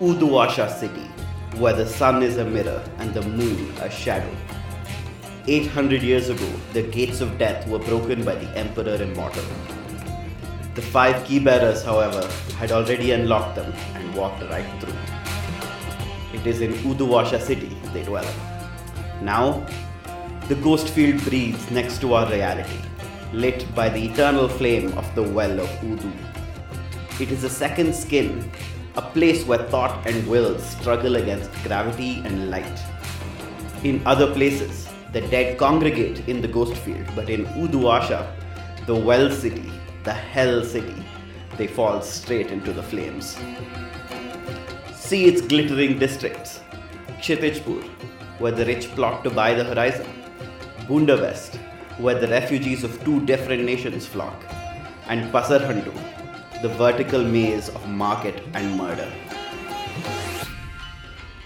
Uduasha city, where the sun is a mirror and the moon a shadow. 800 years ago, the gates of death were broken by the Emperor Immortal. The five key bearers, however, had already unlocked them and walked right through. It is in Uduasha city they dwell. Now, the ghost field breathes next to our reality, lit by the eternal flame of the well of Udu. It is a second skin, a place where thought and will struggle against gravity and light. In other places, the dead congregate in the ghost field, but in Uduasha, the well city, the hell city, they fall straight into the flames. See its glittering districts Kshitijpur, where the rich plot to buy the horizon, Bunda West, where the refugees of two different nations flock, and Pasarhandu, the vertical maze of market and murder.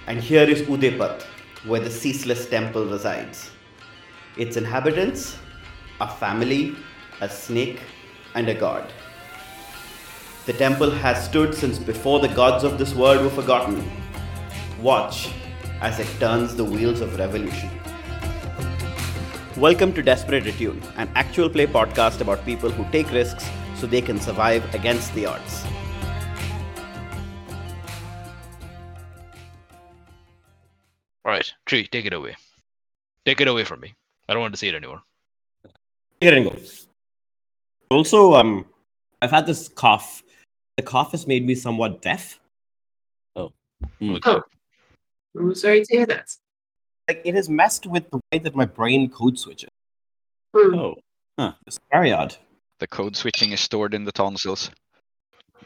And here is Udepat, where the ceaseless temple resides. Its inhabitants, a family, a snake, and a god. The temple has stood since before the gods of this world were forgotten. Watch as it turns the wheels of revolution. Welcome to Desperate Attune, an actual play podcast about people who take risks so they can survive against the odds. All right, Tree, take it away. Take it away from me. I don't want to see it anymore. Here and go. Also, um, I've had this cough. The cough has made me somewhat deaf. Oh. Okay. I'm sorry to hear that. Like it has messed with the way that my brain code switches. Hmm. Oh. Huh. It's very odd. The code switching is stored in the tonsils.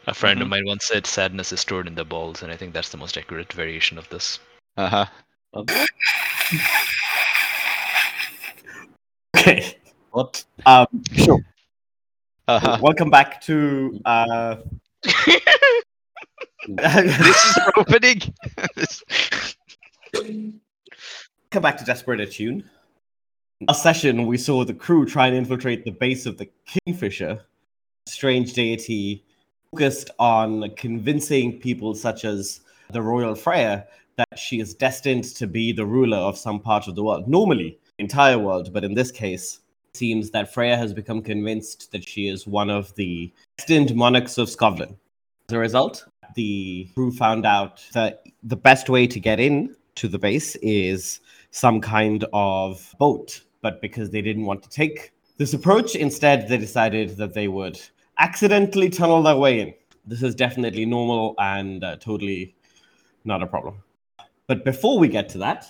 A friend of Mhm. mine once said sadness is stored in the balls, and I think that's the most accurate variation of this. Uh huh. Okay. What? Um, sure. Uh huh. Welcome back to uh. this is opening. Come back to Desperate Attune. Last session, we saw the crew try and infiltrate the base of the Kingfisher, a strange deity focused on convincing people such as the royal Freya that she is destined to be the ruler of some part of the world. Normally, entire world, but in this case, it seems that Freya has become convinced that she is one of the destined monarchs of Skovland. As a result, the crew found out that the best way to get in to the base is some kind of boat. But because they didn't want to take this approach, instead they decided that they would accidentally tunnel their way in. This is definitely normal and uh, totally not a problem. But before we get to that,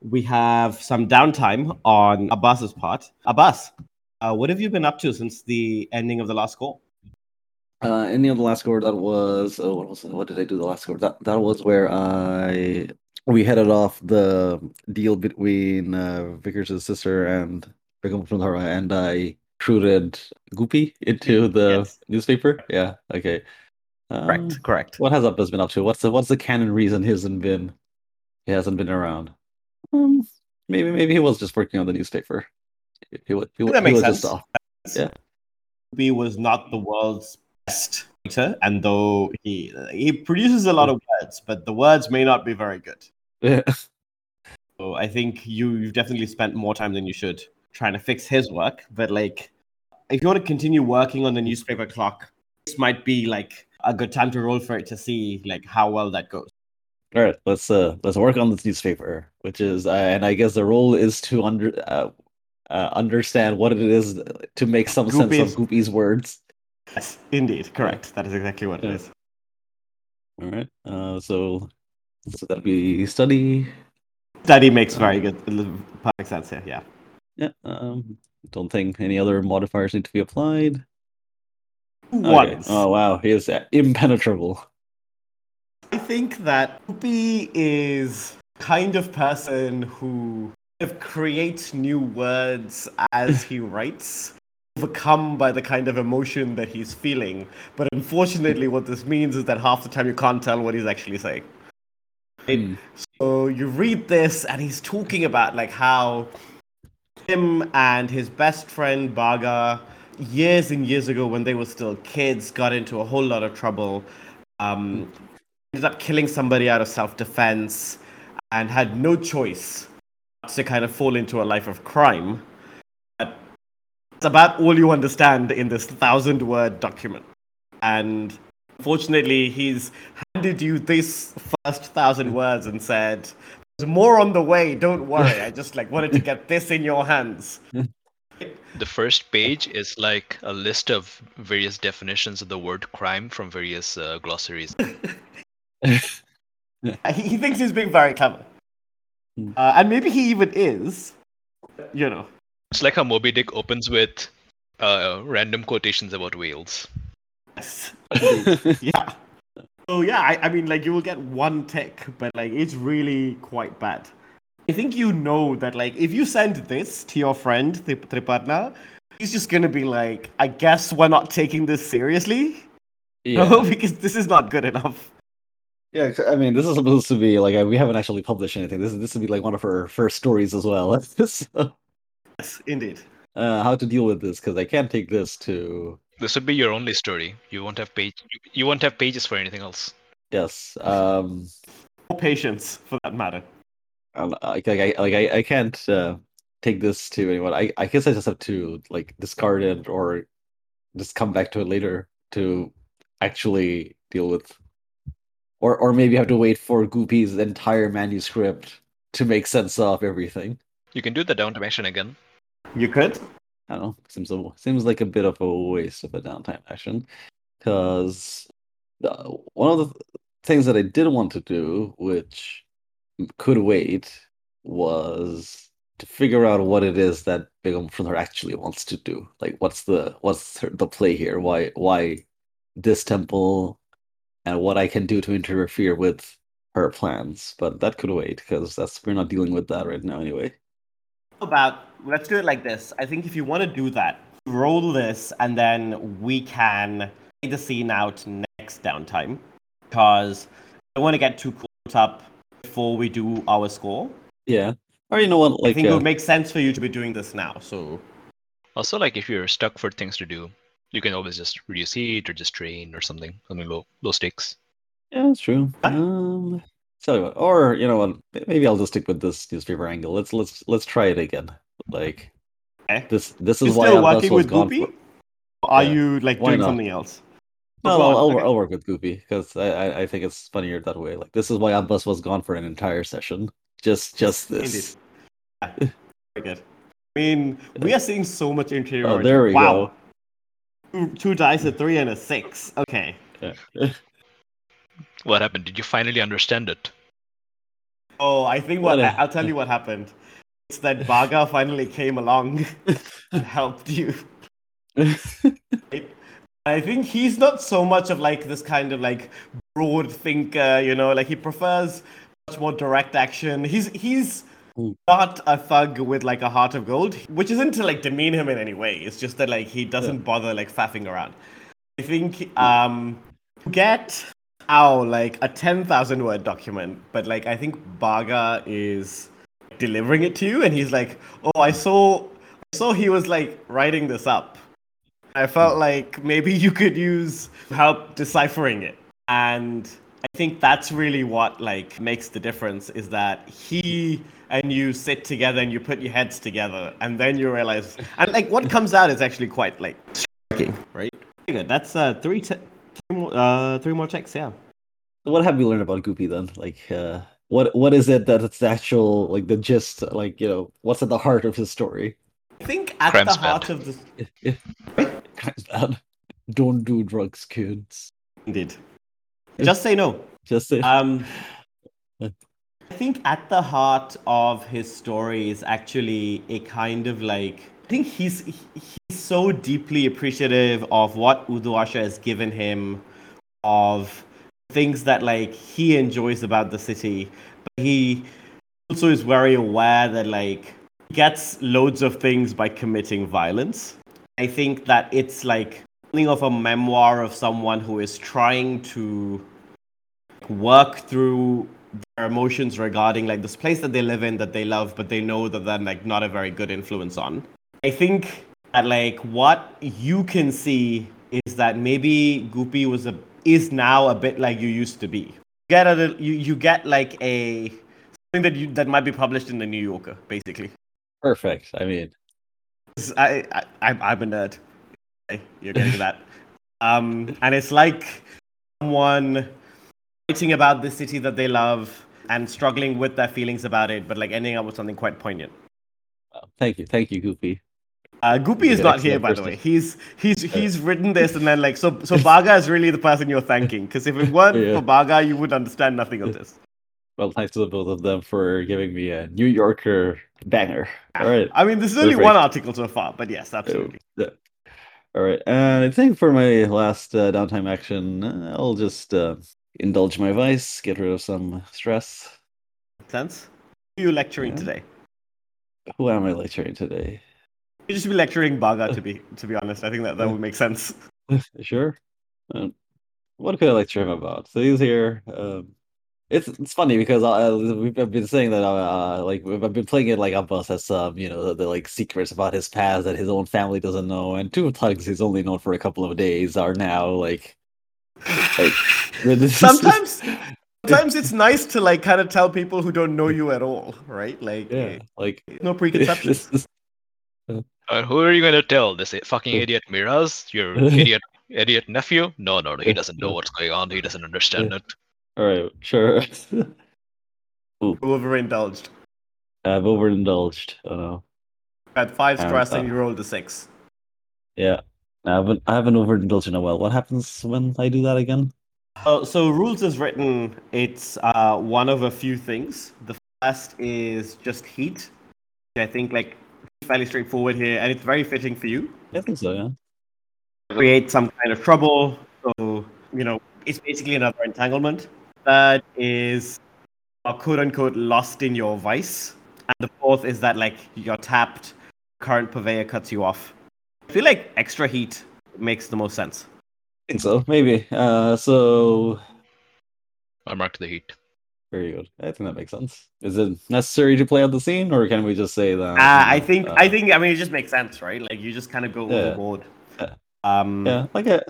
we have some downtime on Abbas's part. Abbas, uh, what have you been up to since the ending of the last score? Uh, any of the last score that was oh, what was what did I do the last score? That that was where I we headed off the deal between uh, Vickers' sister and Brigham from Hara, and I recruited Goopy into the Yes. newspaper. Yeah, okay. Um, Correct, correct. What has Abbas been up to? What's the what's the canon reason he hasn't been he hasn't been around? Um, maybe maybe he was just working on the newspaper. He, he, he, That he makes sense. Yeah. Ruby was not the world's best writer, and though he he produces a lot of words, but the words may not be very good. Yeah. So I think you you've definitely spent more time than you should trying to fix his work. But like, if you want to continue working on the newspaper clock, this might be like a good time to roll for it to see like how well that goes. All right, let's uh let's work on this newspaper, which is uh, and I guess the role is to under uh, uh understand what it is to make some sense of Goopy's words. Yes, indeed, correct. That is exactly what it is. All right, uh, so so that'll be study. Study makes very good perfect sense here. Yeah. Yeah, um, don't think any other modifiers need to be applied. Okay. Once. Oh wow, he is impenetrable. I think that Goopy is kind of person who kind of creates new words as he writes, overcome by the kind of emotion that he's feeling. But unfortunately, what this means is that half the time you can't tell what he's actually saying. Hmm. So you read this, and he's talking about like how him and his best friend Baga, years and years ago when they were still kids, got into a whole lot of trouble. Um, ended up killing somebody out of self-defense and had no choice to kind of fall into a life of crime. But it's about all you understand in this thousand-word document, and Fortunately, he's handed you this first thousand words and said, "There's more on the way. Don't worry. I just like wanted to get this in your hands." The first page is like a list of various definitions of the word crime from various uh, glossaries. He, he thinks he's being very clever, Hmm. uh, and maybe he even is. You know, It's like how Moby Dick opens with uh, random quotations about whales. Yes. yeah. So yeah, I, I mean, like you will get one tick, but like it's really quite bad. I think you know that like if you send this to your friend Trip- Triparna, he's just gonna be like, I guess we're not taking this seriously, yeah. no, because this is not good enough. Yeah, I mean, this is supposed to be like uh, we haven't actually published anything. This is this would be like one of her first stories as well. so, Yes, indeed. uh, how to deal with this? Because I can't take this to This would be your only story. You won't have page. You, you won't have pages for anything else. yes. Um, More patience, for that matter. like I like I, I can't uh, take this to anyone. I I guess I just have to like discard it or just come back to it later to actually deal with, or or maybe have to wait for Goopy's entire manuscript to make sense of everything. You can do the downtime action again. You could. I don't know. Seems a, seems like a bit of a waste of a downtime action, because uh, one of the things that I did want to do, which could wait, was to figure out what it is that Bigum Frunner actually wants to do. Like, what's the what's the play here? Why why this temple, and what I can do to interfere with her plans. But that could wait because that's we're not dealing with that right now anyway. About let's do it like this. I think if you want to do that, roll this and then we can take the scene out next downtime because I don't want to get too caught up before we do our score. Yeah. Or you know what? I Like think it uh, would make sense for you to be doing this now. So Also, like if you're stuck for things to do, you can always just reduce heat or just train or something. Something low, low stakes. Yeah, that's true. Um, tell you what, or you know what? Maybe I'll just stick with this newspaper angle. Let's let's let's try it again. Like Okay. this this is why still working with. Goopy? For... Are Yeah. you like Why doing not? something else? No, Go I'll okay. I'll work with Goopy because I, I I think it's funnier that way. Like this is why Abbas was gone for an entire session. Just just this. Indeed. Very good. I mean, we are seeing so much interior. Oh, there we wow. go. Two, two dice, a three and a six. Okay. Yeah. What happened? Did you finally understand it? Oh, I think what What a- I'll tell you what happened. It's that Baga finally came along and helped you. I think he's not so much of like this kind of like broad thinker, you know, like he prefers much more direct action. He's he's Hmm. not a thug with like a heart of gold, which isn't to like demean him in any way. It's just that like he doesn't bother like faffing around. I think um get like a ten thousand word document, but like I think Baga is delivering it to you, and he's like, "Oh, I saw, I saw he was like writing this up. I felt like maybe you could use help deciphering it." And I think that's really what like makes the difference is that he and you sit together and you put your heads together, and then you realize, and like what comes out is actually quite like striking, right? That's uh three, te- three more, uh, three more checks. Yeah. What have we learned about Goopy then? Like, uh, what what is it that it's the actual like the gist? Like, you know, what's at the heart of his story? I think at Crime's the heart bad. of the Crime's bad. Don't do drugs, kids. indeed, just say no. Just say, Um, I think at the heart of his story is actually a kind of like I think he's he's so deeply appreciative of what Uduasha has given him, of things that like he enjoys about the city, but he also is very aware that like he gets loads of things by committing violence. I think that it's like something of a memoir of someone who is trying to work through their emotions regarding like this place that they live in that they love but they know that they're like not a very good influence on i think that like what you can see is that maybe goopy was a is now a bit like you used to be get a little- you you get like a something that you that might be published in the New Yorker, basically. Perfect. I mean, I, I I'm I'm a nerd. You're getting that. Um, and it's like someone writing about the city that they love and struggling with their feelings about it, but like ending up with something quite poignant. thank you, thank you, Goopy. Uh, Goopy is not here, by the way. He's he's he's written this, and then like so so Baga is really the person you're thanking. Because if it weren't Yeah. for Baga, you would understand nothing of this. Well, thanks to the both of them for giving me a New Yorker banger. All right. I mean, this is only Perfect. one article so far, but yes, absolutely. Yeah. All right. And I think for my last uh, downtime action, uh, I'll just uh, indulge my vice, get rid of some stress. Sense? Who are you lecturing Yeah. today? Who am I lecturing today? You just be lecturing Baga to be to be honest. I think that that would make sense. Sure. Uh, what could I lecture him about? So he's here. Um, it's it's funny because uh, we've I've been saying that uh, uh, like we've, I've been playing it like Abbas has some you know the, the like secrets about his past that his own family doesn't know, and two thugs he's only known for a couple of days are now like like Sometimes sometimes it's nice to like kind of tell people who don't know you at all, right? Like yeah like no preconceptions. Uh, who are you going to tell? This fucking idiot Miraz? Your idiot idiot nephew? No, no, no. He doesn't know what's going on. He doesn't understand it. all right sure Overindulged. I've overindulged. Oh no. At five stress uh, and you rolled a six. Yeah. I haven't I haven't overindulged in a while. What happens when I do that again? Oh, so rules is written. It's uh, one of a few things. The first is just heat. I think like fairly straightforward here, and it's very fitting for you. I think so, yeah. Create some kind of trouble. So you know, it's basically another entanglement. Third is quote unquote lost in your vice, and the fourth is that like you're tapped. Current purveyor cuts you off. I feel like extra heat makes the most sense. I think so, maybe. Uh so I marked the heat. Very good. I think that makes sense. Is it necessary to play out the scene or can we just say that? Uh, I think uh, I think I mean it just makes sense, right? Like you just kind of go Yeah. overboard. Yeah. Um, Yeah, like a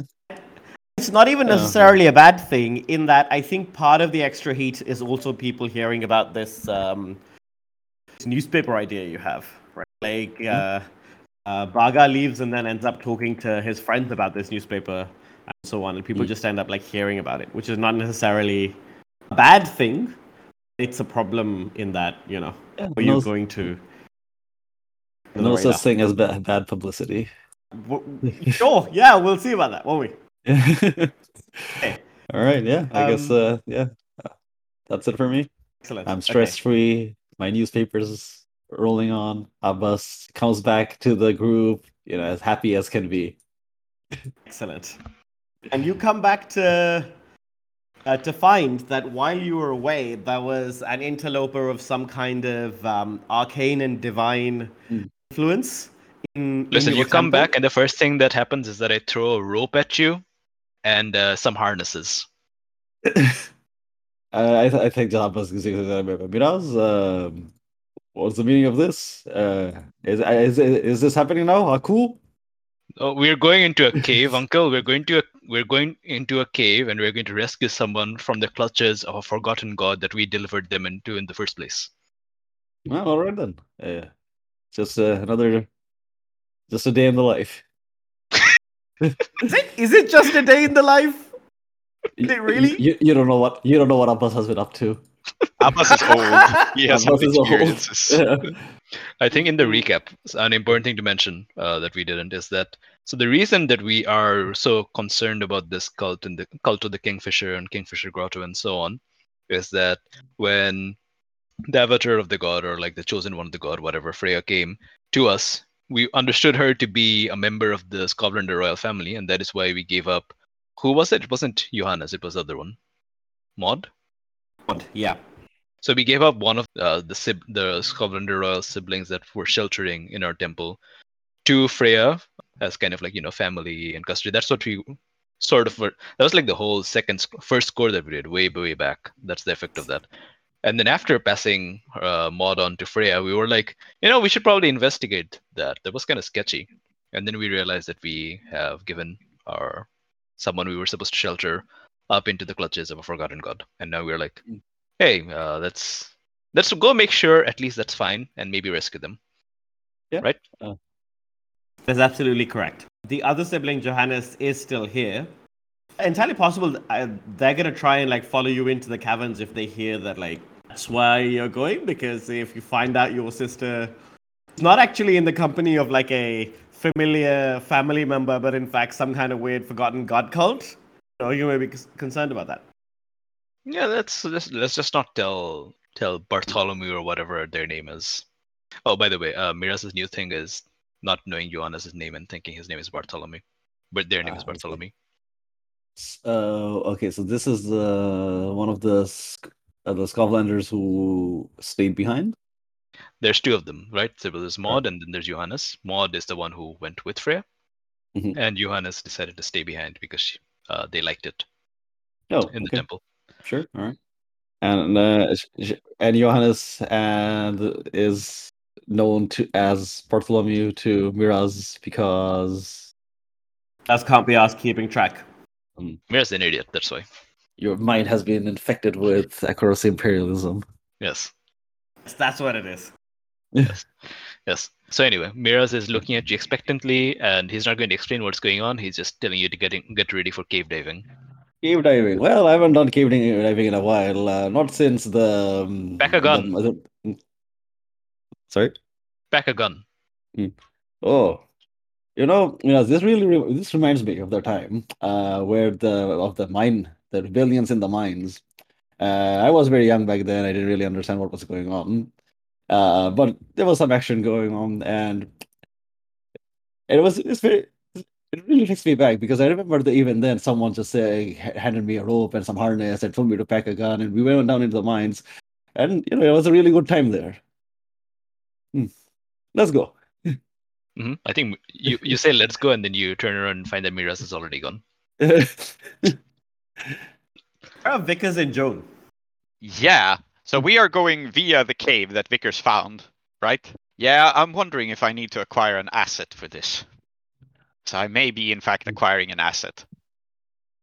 It's not even Yeah. necessarily a bad thing in that I think part of the extra heat is also people hearing about this, um, this newspaper idea you have, right? Like uh, uh, Baga leaves and then ends up talking to his friends about this newspaper and so on, and people Mm. just end up like hearing about it, which is not necessarily bad thing. It's a problem in that you know, yeah, are you going to? no such thing as bad, bad publicity. Sure, yeah, we'll see about that, won't we? All right, yeah. I guess Um, uh yeah. That's it for me. Excellent. I'm stress free. My newspaper's rolling on. Abbas comes back to the group, you know, as happy as can be. Excellent. And you come back to uh, to find that while you were away, there was an interloper of some kind of um, arcane and divine Hmm. influence. In, in Listen, your you come temple. back, and the first thing that happens is that I throw a rope at you and uh, some harnesses. Uh, I, th- I think Abbas is Miraz, um, what's the meaning of this? Uh, is, is is this happening now? Cool. Oh, we're going into a cave, Uncle. We're going to a, we're going into a cave, and we're going to rescue someone from the clutches of a forgotten god that we delivered them into in the first place. Well, all right then. Uh, just uh, another, just a day in the life. Is it, is it just a day in the life? Is it really? You, you don't know what you don't know what Abbas has been up to. Abbas is old. He has some Abbas is old. experiences. I think in the recap, an important thing to mention uh, that we didn't is that so the reason that we are so concerned about this cult and the cult of the Kingfisher and Kingfisher Grotto and so on is that when the avatar of the god or like the chosen one of the god, whatever Freya came to us, we understood her to be a member of the Skovlander royal family, and that is why we gave up. Who was it? It wasn't Johannes. It was the other one. Maude. Maude, yeah. So we gave up one of uh, the sib- the Skovlander royal siblings that were sheltering in our temple to Freya as kind of like you know family and custody. That's what we sort of were. That was like the whole second first score that we did way way back. That's the effect of that. And then after passing uh, Maude on to Freya, we were like, you know, we should probably investigate that. That was kind of sketchy. And then we realized that we have given our someone we were supposed to shelter up into the clutches of a forgotten god. And now we're like, Mm. hey, uh, let's let's go make sure at least that's fine and maybe rescue them. That's absolutely correct. The other sibling, Johannes, is still here. Entirely possible uh, they're gonna try and like follow you into the caverns if they hear that like that's why you're going. Because if you find out your sister is not actually in the company of like a familiar family member, but in fact some kind of weird forgotten god cult, you know, you may be concerned about that. Yeah, let's let's, let's just not tell tell Bartholomew or whatever their name is. Oh, by the way, uh, Miraz's new thing is not knowing Johannes' name and thinking his name is Bartholomew, but their name is Ah. Bartholomew. Uh, okay, so this is uh, one of the uh, the Skovlanders who stayed behind. There's two of them, right? So there's Maude and then there's Johannes. Maude is the one who went with Freya, Mhm. and Johannes decided to stay behind because she, uh, they liked it Oh, in the temple. sure, all right. And uh, and Johannes and is known to as Bartholomew to Miraz because As can't be asked keeping track. Miraz is an idiot, that's why. your mind has been infected with Akoros imperialism. Yes, That's what it is. yes. Yes. So anyway, Miraz is looking at you expectantly, and he's not going to explain what's going on. He's just telling you to get in, get ready for cave diving. Cave diving. Well, I haven't done cave diving in a while. Uh, not since the. Um, Pack a gun. the- the- sorry. Pack a gun. Oh, you know, you know, this really re- this reminds me of the time uh, where the of the mine, the rebellions in the mines. Uh, I was very young back then. I didn't really understand what was going on, uh, but there was some action going on, and it was it's very. It really takes me back because I remember that even then someone just saying handed me a rope and some harness and told me to pack a gun, and we went down into the mines, and you know it was a really good time there. Let's go. hmm I think you, you say let's go, and then you turn around and find that Miraz is already gone. Where are Vickers and Joan? Yeah. So we are going via the cave that Vickers found, right? Yeah, I'm wondering if I need to acquire an asset for this. So I may be, in fact, acquiring an asset.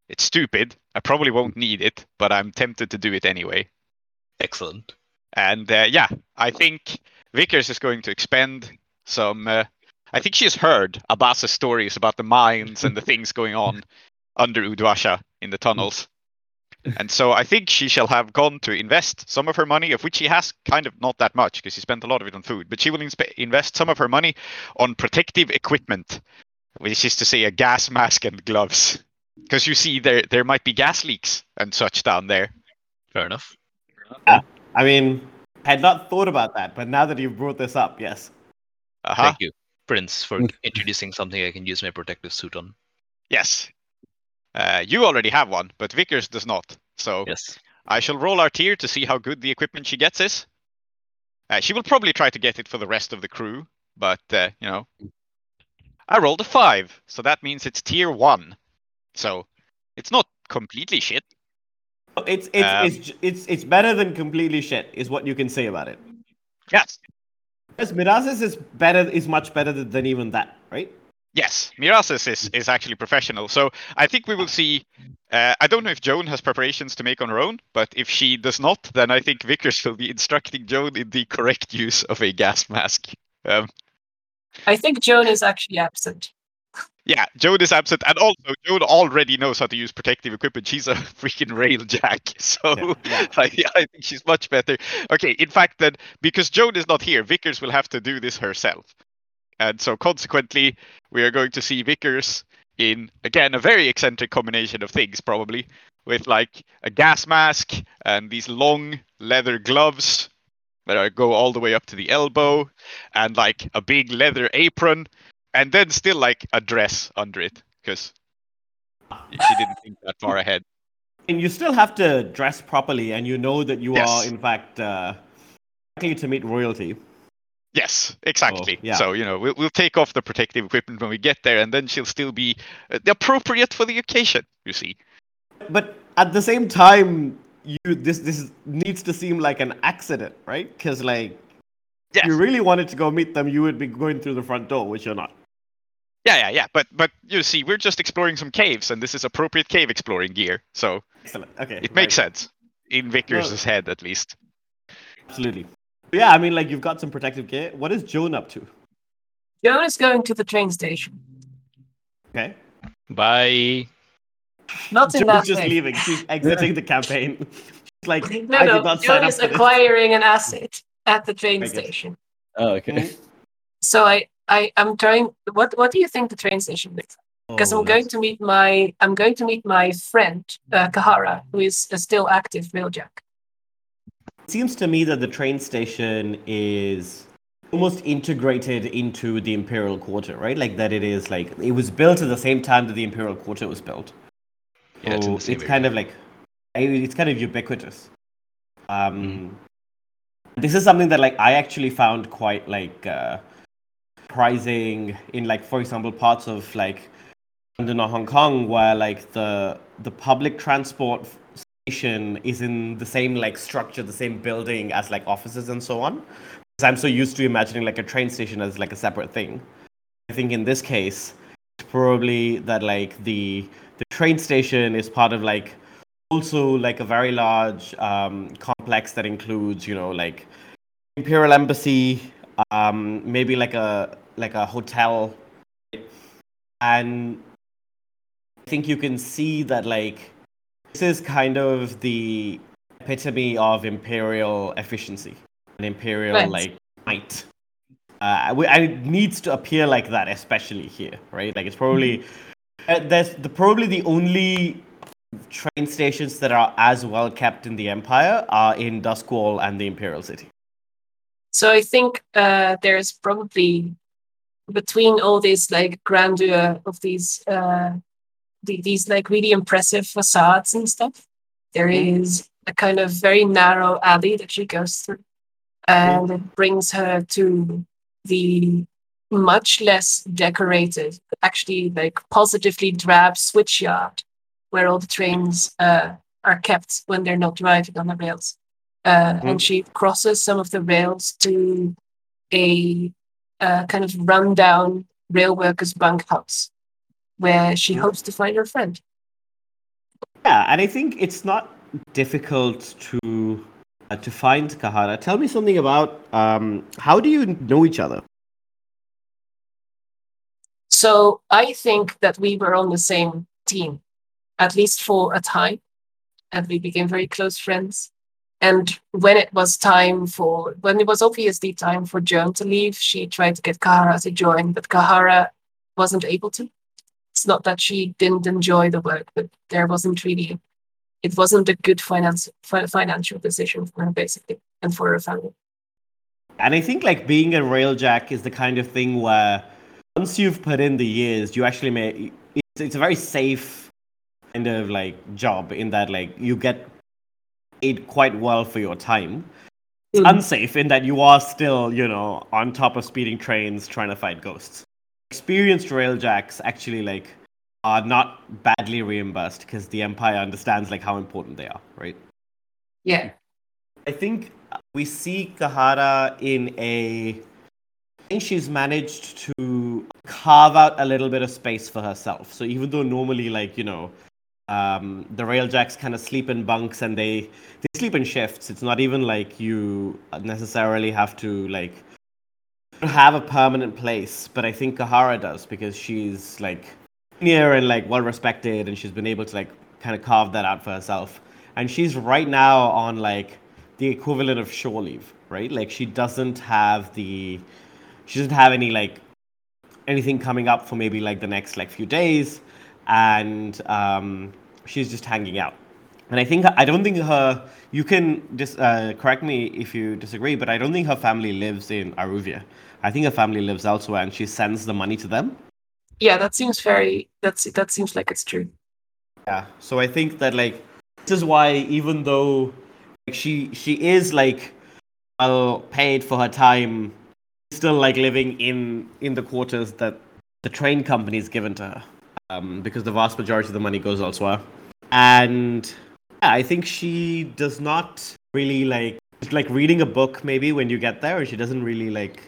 It's stupid. I probably won't need it, but I'm tempted to do it anyway. Excellent. And uh, yeah, I think Vickers is going to expend some. Uh, I think she has heard Abbas's stories about the mines and the things going on under Uduasha in the tunnels. And so I think she shall have gone to invest some of her money, of which she has kind of not that much because she spent a lot of it on food, but she will inspe- invest some of her money on protective equipment, which is to say a gas mask and gloves. Because you see, there there might be gas leaks and such down there. Fair enough. I mean, I had not thought about that, but now that you've brought this up, yes. Uh-huh. Thank you, Prince, for introducing something I can use my protective suit on. Yes. Uh, you already have one, but Vickers does not. So Yes. I shall roll our tier to see how good the equipment she gets is. Uh, she will probably try to get it for the rest of the crew, but uh, you know, I rolled a five, so that means it's tier one. So it's not completely shit. It's it's Um, it's it's it's better than completely shit, is what you can say about it. Yes, Yes, Miraz's is better, is much better than, than even that, right? yes. Miraz's is is actually professional, so I think we will see. Uh, I don't know if Joan has preparations to make on her own, but if she does not, then I think Vickers will be instructing Joan in the correct use of a gas mask. Um, I think Joan is actually absent. Yeah, Joan is absent, and also Joan already knows how to use protective equipment. She's a freaking rail jack, so Yeah, yeah. I, I think she's much better. Okay, in fact, then because Joan is not here, Vickers will have to do this herself, and so consequently, we are going to see Vickers in again a very eccentric combination of things, probably with like a gas mask and these long leather gloves that go all the way up to the elbow, and like a big leather apron and then still like a dress under it because she didn't think that far ahead. And you still have to dress properly, and you know that you Yes. are, in fact, uh, likely to meet royalty. Yes, exactly. yeah. So you know we'll we'll take off the protective equipment when we get there, and then she'll still be uh, appropriate for the occasion. You see. But at the same time, you this this needs to seem like an accident, right? Because like, Yes. if you really wanted to go meet them, you would be going through the front door, which you're not. Yeah, yeah, yeah. But but you see, we're just exploring some caves, and this is appropriate cave exploring gear, so Excellent. Okay. it makes sense in Vickers' head at least. Absolutely. Yeah, I mean, like you've got some protective gear. What is Joan up to? Joan is going to the train station. Okay. Bye. Not in Joan's that just way. leaving. She's exiting the campaign. She's like, No, I no. did not Joan is for this. acquiring an asset at the train I get it. station. Oh, okay. Mhm. So I, I, I'm trying. What, what do you think the train station looks like? Because Oh, I'm going that's- to meet my, I'm going to meet my friend uh, Kahara, who is a still active railjack. It seems to me that the train station is almost integrated into the Imperial Quarter, right? Like that it is like it was built at the same time that the Imperial Quarter was built. Yeah, it's So the it's kind of like it's kind of ubiquitous. Um, Mm-hmm. This is something that like I actually found quite like uh, surprising in like for example parts of like London or Hong Kong where like the the public transport station is in the same like structure, the same building as like offices and so on. Because I'm so used to imagining like a train station as like a separate thing. I think in this case, it's probably that like the the train station is part of like also like a very large um, complex that includes you know like imperial embassy, um, maybe like a like a hotel, and I think you can see that like this is kind of the epitome of imperial efficiency and imperial Right. like might. Uh, we- and it needs to appear like that, especially here, right? Like it's probably uh, there's the probably the only train stations that are as well kept in the empire are in Duskwall and the Imperial City. So I think uh, there's probably between all this like grandeur of these uh, the, these like really impressive facades and stuff, there is a kind of very narrow alley that she goes through, and it brings her to the much less decorated, actually like positively drab switchyard, where all the trains uh, are kept when they're not driving on the rails. Uh, And she crosses some of the rails to a uh, kind of rundown rail workers' bunkhouse, where she hopes to find her friend. Yeah, and I think it's not difficult to uh, to find Kahara. Tell me something about um, how do you know each other? So I think that we were on the same team, at least for a time, and we became very close friends. And when it was time for, when it was obviously time for Joan to leave, she tried to get Kahara to join, but Kahara wasn't able to. It's not that she didn't enjoy the work, but there wasn't really, it wasn't a good finance, fi- financial decision for her, basically, and for her family. And I think like being a railjack is the kind of thing where once you've put in the years, you actually may. It's, it's a very safe kind of like job in that like you get paid quite well for your time. It's Mm. unsafe in that you are still, you know, on top of speeding trains trying to fight ghosts. Experienced railjacks actually like are not badly reimbursed because the empire understands like how important they are, right? Yeah. I think we see Kahara in a. I think she's managed to carve out a little bit of space for herself. So even though normally, like you know, um, the railjacks kind of sleep in bunks and they they sleep in shifts. It's not even like you necessarily have to like have a permanent place. But I think Kahara does because she's like near and like well respected, and she's been able to like kind of carve that out for herself. And she's right now on like the equivalent of shore leave, right? Like she doesn't have the she doesn't have any like anything coming up for maybe like the next like few days and um she's just hanging out and i think i don't think her you can just uh, correct me if you disagree but i don't think her family lives in Iruvia i think her family lives elsewhere and she sends the money to them Yeah, that seems very, that's, that seems like it's true. Yeah. So I think that like this is why even though like she she is like well paid for her time, still like living in in the quarters that the train company's given to her, um, because the vast majority of the money goes elsewhere. And yeah, I think she does not really like like reading a book maybe when you get there, and she doesn't really like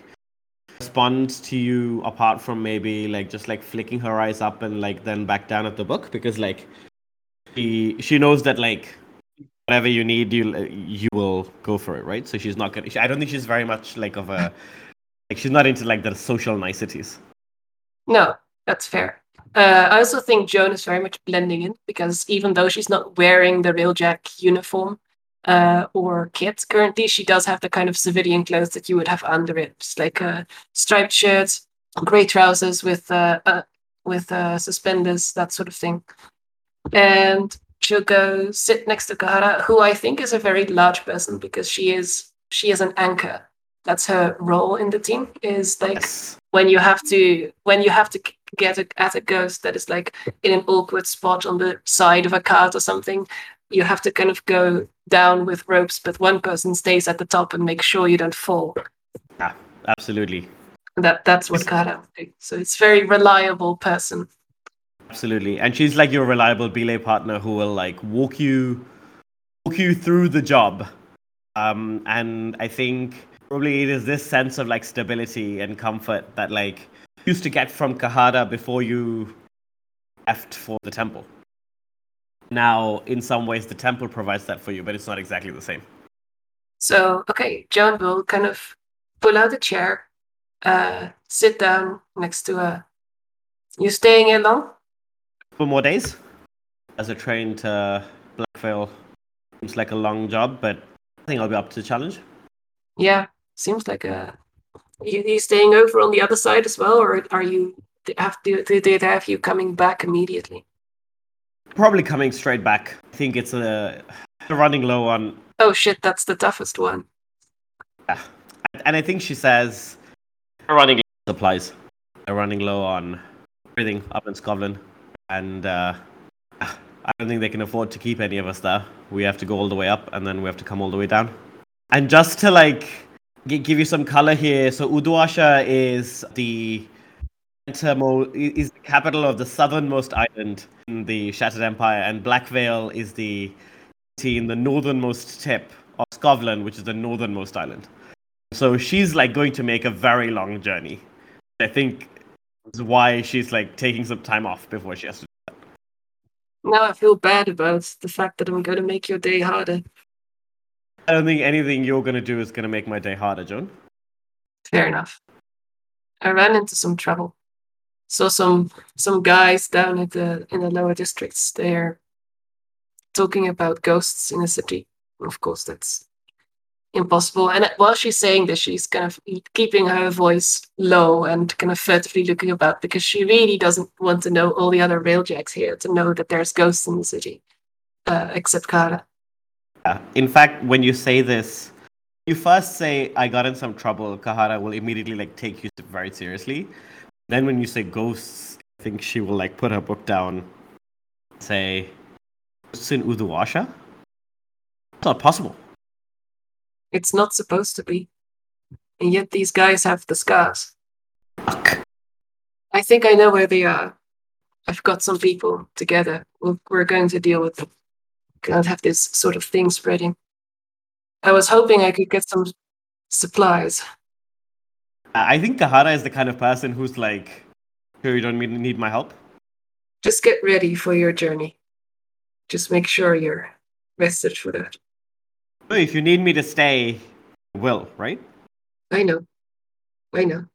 respond to you apart from maybe like just like flicking her eyes up and like then back down at the book because like she she knows that like whatever you need you you will go for it right so she's not gonna i don't think she's very much like of a like she's not into like the social niceties No, that's fair. Uh, I also think Joan is very much blending in because even though she's not wearing the Railjack uniform uh, or kit currently, she does have the kind of civilian clothes that you would have under it, like a striped shirt, grey trousers with uh, uh, with uh, suspenders, that sort of thing. And she'll go sit next to Kahara, who I think is a very large person because she is she is an anchor. That's her role in the team. Is like yes when you have to when you have to get a, at a ghost that is like in an awkward spot on the side of a cart or something you have to kind of go down with ropes but one person stays at the top and make sure you don't fall yeah absolutely that that's what Kara so it's very reliable person Absolutely. And she's like your reliable belay partner who will like walk you walk you through the job. Um and I think probably it is this sense of like stability and comfort that like used to get from Kahara before you left for the temple. Now, in some ways, the temple provides that for you, but it's not exactly the same. so okay joan will kind of pull out a chair uh sit down next to her you staying here long For more days, as a train to Blackvale seems like a long job, but I think I'll be up to the challenge. Yeah, seems like a. You, you staying over on the other side as well, or are you they have to do they have you coming back immediately? Probably coming straight back. I think it's a running low on, Oh shit, that's the toughest one. Yeah, and I think she says running low on supplies. They're running low on everything up in Skovland, and uh, I don't think they can afford to keep any of us there. We have to go all the way up, and then we have to come all the way down. And just to like gi- give you some color here, so Uduasha is the is the capital of the southernmost island in the Shattered Empire, and Blackvale is the city in the northernmost tip of Skovland, which is the northernmost island. So she's like going to make a very long journey. I think is why she's like taking some time off before she has to. Now I feel bad about the fact that I'm going to make your day harder. I don't think anything you're gonna do is gonna make my day harder, Joan. Fair enough. I ran into some trouble. Saw some some guys down at the in the lower districts. They're talking about ghosts in the city. Of course, that's impossible. And while she's saying this, she's kind of keeping her voice low and kind of furtively looking about because she really doesn't want to know all the other railjacks here to know that there's ghosts in the city, uh, except Kara. Yeah. In fact, when you say this, you first say I got in some trouble. Kahara will immediately like take you very seriously. Then when you say ghosts, I think she will like put her book down, say ghosts in Uduasha. It's not possible. It's not supposed to be. And yet these guys have the scars. Fuck. I think I know where they are. I've got some people together. We're going to deal with them. Can't have this sort of thing spreading. I was hoping I could get some supplies. I think Kahara is the kind of person who's like, you don't need need my help. Just get ready for your journey. Just make sure you're rested for that. If you need me to stay, will, right? I know. I know.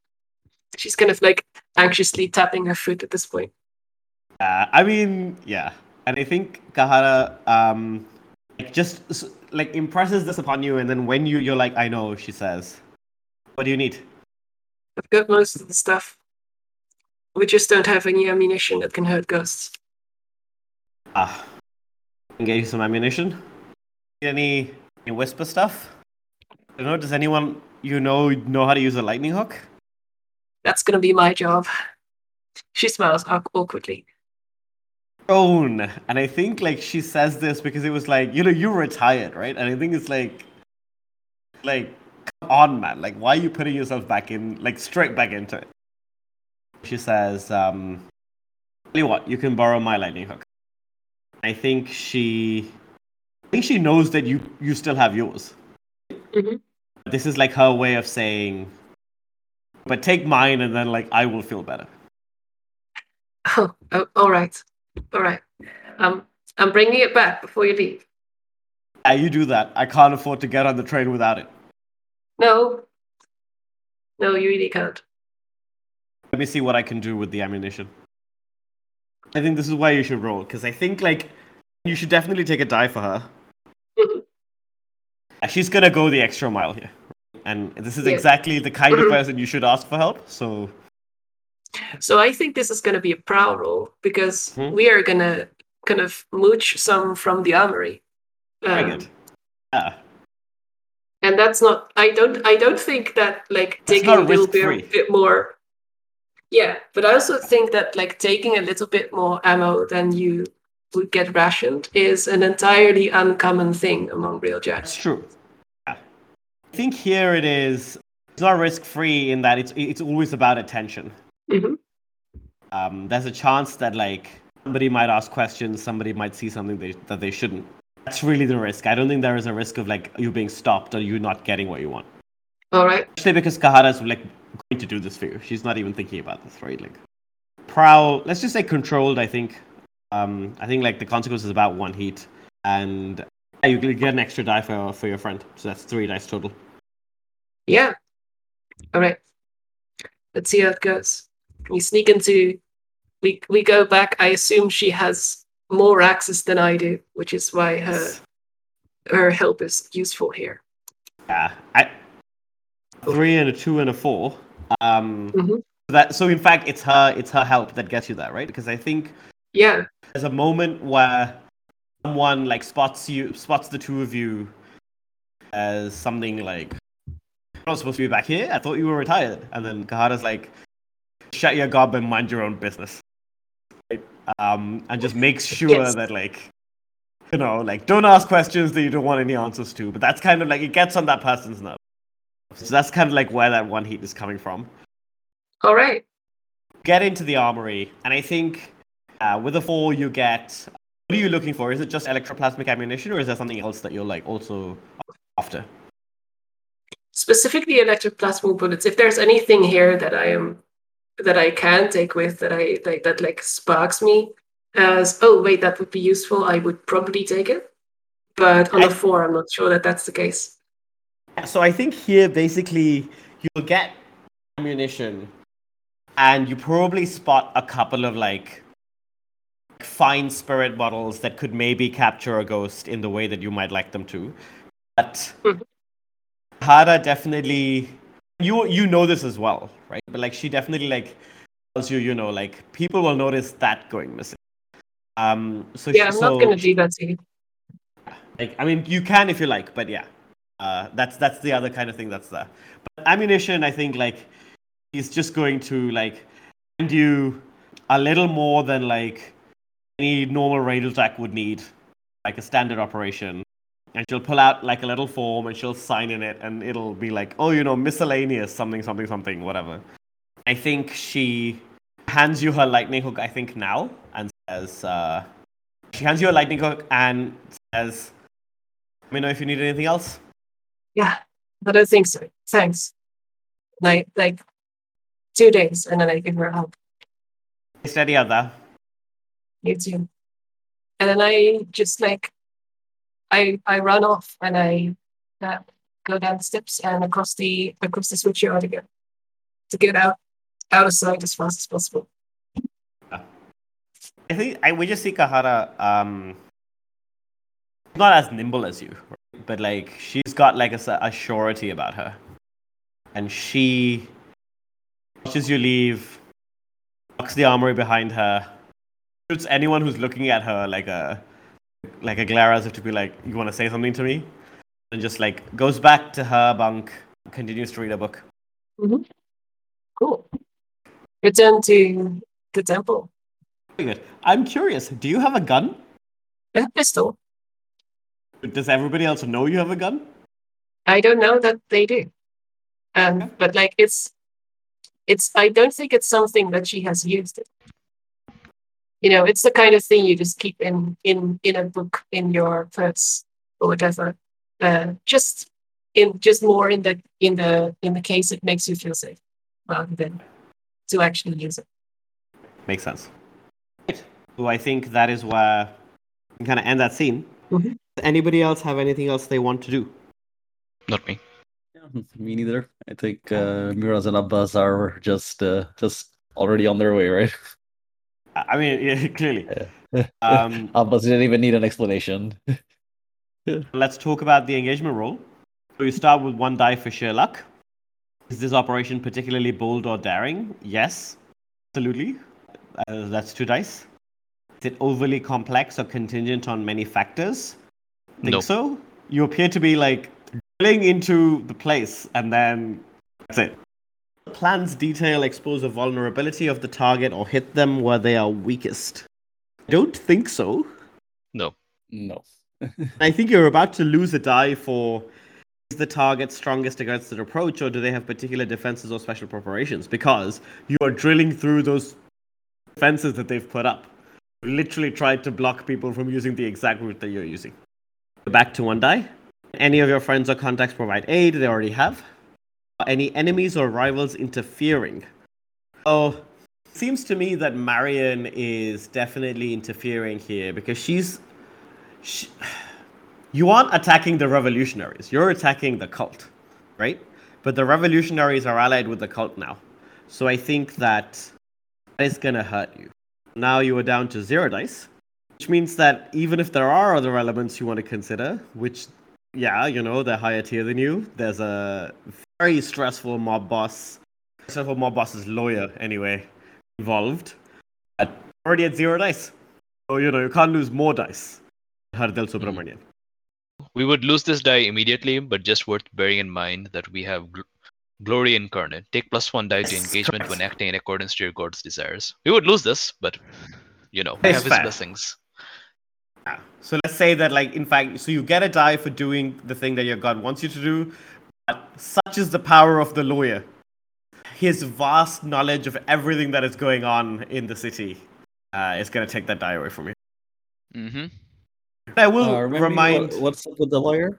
She's kind of like anxiously tapping her foot at this point. Uh, I mean, yeah, and I think Kahara um like just like impresses this upon you, and then when you you're like, I know, she says, what do you need? I've got most of the stuff. We just don't have any ammunition that can hurt ghosts. Ah, can get you some ammunition. Any, any whisper stuff? I don't know. Does anyone you know know how to use a lightning hook? That's gonna be my job. She smiles awkwardly. Own, and I think like she says this because it was like you know you're retired, right? And I think it's like, like come on, man, like why are you putting yourself back in, like straight back into it? She says, um, "Tell you what, you can borrow my lightning hook." I think she, I think she knows that you you still have yours. Mhm. This is like her way of saying, but take mine, and then like I will feel better. Oh, oh, all right, all right. Um, I'm bringing it back before you leave. Yeah, you do that. I can't afford to get on the train without it. No, no, you really can't. Let me see what I can do with the ammunition. I think this is why you should roll because I think like you should definitely take a die for her. Mhm. She's gonna go the extra mile here, and this is Yeah. exactly the kind of Mhm. person you should ask for help. So So I think this is going to be a prowl roll because Hmm. we are going to kind of mooch some from the armory. Um. Yeah, and that's not i don't i don't think that like That's taking a little bit, bit more yeah but i also think that like taking a little bit more ammo than you would get rationed is an entirely uncommon thing among Railjacks that's true. Yeah. I think here it is. It's not risk free in that it's it's always about attention. Mhm. Um, there's a chance that like somebody might ask questions, somebody might see something they, that they shouldn't. That's really the risk. I don't think there is a risk of like you being stopped or you not getting what you want. all right Especially because Kahara's like going to do this for you. She's not even thinking about this, right? Like prowl. Let's just say controlled. I think. Um, I think like the consequence is about one heat, and yeah, you get an extra die for for your friend. So that's three dice total. yeah all right let's see how it goes we sneak into we we go back i assume she has more access than i do which is why her her help is useful here Yeah, I three and a two and a four. Um, Mhm. that so in fact it's her it's her help that gets you that right because I think yeah there's a moment where someone like spots you spots the two of you as something like you're not supposed to be back here. I thought you were retired, and then Kahara's like, "Shut your gob and mind your own business," right? um, and just makes sure Yes. that like. You know, like don't ask questions that you don't want any answers to. But that's kind of like it gets on that person's nerve. So that's kind of like where that one heat is coming from. all right Get into the armory, and I think uh, with a four you get. What are you looking for? Is it just electroplasmic ammunition, or is there something else that you're like also after? specifically electroplasmic bullets if there's anything here that i am that i can take with that i like that like sparks me as oh wait that would be useful i would probably take it but on I- a four i'm not sure that that's the case So I think here basically you'll get ammunition, and you probably spot a couple of like fine spirit bottles that could maybe capture a ghost in the way that you might like them to. But Mhm. Hada definitely you you know this as well, right? But like she definitely like tells you, you know, like people will notice that going missing. Um so yeah she- i'm not so to do that to you like I mean you can if you like, but yeah. Uh that's that's the other kind of thing that's there. But ammunition I think like is just going to like hand you a little more than like any normal radio track would need, like a standard operation. And she'll pull out like a little form and she'll sign in it and it'll be like, oh, you know, miscellaneous, something, something, something, whatever. I think she hands you her lightning hook, I think now, and says, uh, she hands you a lightning hook and says, let me know if you need anything else. yeah i don't think so thanks like like two days and then i give her Stay steady out there. you too and then i just like i i run off and i uh, go down the steps and across the across the switchyard again to get out out of sight as fast as possible. I think I we just see Kahara um not as nimble as you, but like she's got like a surety about her, and she watches you leave, locks the armory behind her, shoots anyone who's looking at her like a like a glare as if to be like, "You want to say something to me?" and just like goes back to her bunk, continues to read a book. cool return to the temple Very good. I'm curious. Do you have a gun? a pistol Does everybody else know you have a gun? I don't know that they do. Um, but like it's it's I don't think it's something that she has used. You know, it's the kind of thing you just keep in in in a book in your purse or whatever. Uh, just in just more in the in the in the case it makes you feel safe. rather than to actually use it. Makes sense. So I think that is where we can kind of end that scene. Mhm. Does anybody else have anything else they want to do? Not me. Yeah, me neither. I think uh, Miraz and Abbas are just uh, just already on their way, right? I I mean, yeah, clearly. Yeah. Um, Abbas didn't even need an explanation. Let's talk about the engagement roll. So you start with one die for sheer luck. Is this operation particularly bold or daring? Yes, absolutely. Uh, that's two dice. Is it overly complex or contingent on many factors? Think Nope. so? You appear to be like drilling into the place, and then that's it. Plans detail expose a vulnerability of the target or hit them where they are weakest. I Don't think so. No. No. I think you're about to lose a die for is the target strongest against an approach, or do they have particular defenses or special preparations? Because you are drilling through those defenses that they've put up. You literally tried to block people from using the exact route that you're using. Back to one die. Any of your friends or contacts provide aid, they already have. Any enemies or rivals interfering? Oh, seems to me that Marion is definitely interfering here because she's sh- you aren't attacking the revolutionaries. You're attacking the cult right? But the revolutionaries are allied with the cult now. So i think that that is going to hurt you. Now you are down to zero dice which means that even if there are other elements you want to consider which yeah you know they're higher tier than you there's a very stressful mob boss stressful mob boss's lawyer anyway involved at, already at zero dice so you know you can't lose more dice Hadil Subramanian. Hmm. We would lose this die immediately, but just worth bearing in mind that we have gl- Glory Incarnate. Take plus one die to engagement when acting in accordance to your god's desires. We would lose this, but you know, we It's have his fair. blessings. Yeah. So let's say that, like, in fact, so you get a die for doing the thing that your god wants you to do, but such is the power of the lawyer. His vast knowledge of everything that is going on in the city uh, is going to take that die away from you. Mm-hmm. I will Uh, remind what- what's up with the lawyer?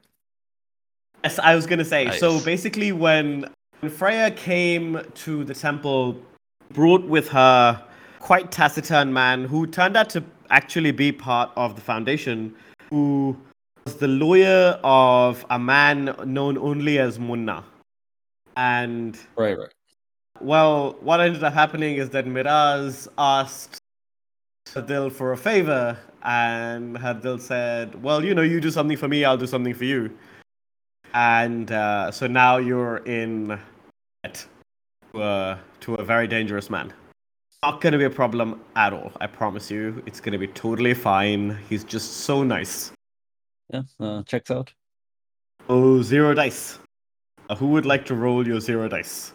Yes, I was gonna say. So basically, when when Freya came to the temple, brought with her quite taciturn man who turned out to actually be part of the foundation, who was the lawyer of a man known only as Munna. And Right, right. well, what ended up happening is that Miraz asked Hadil for a favor, and Hadil said, Well, you know, you do something for me, I'll do something for you. And uh, so now you're in debt to a, to a very dangerous man. Not going to be a problem at all, I promise you. It's going to be totally fine. He's just so nice. Yeah, uh, checks out. Oh, zero dice. Uh, who would like to roll your zero dice?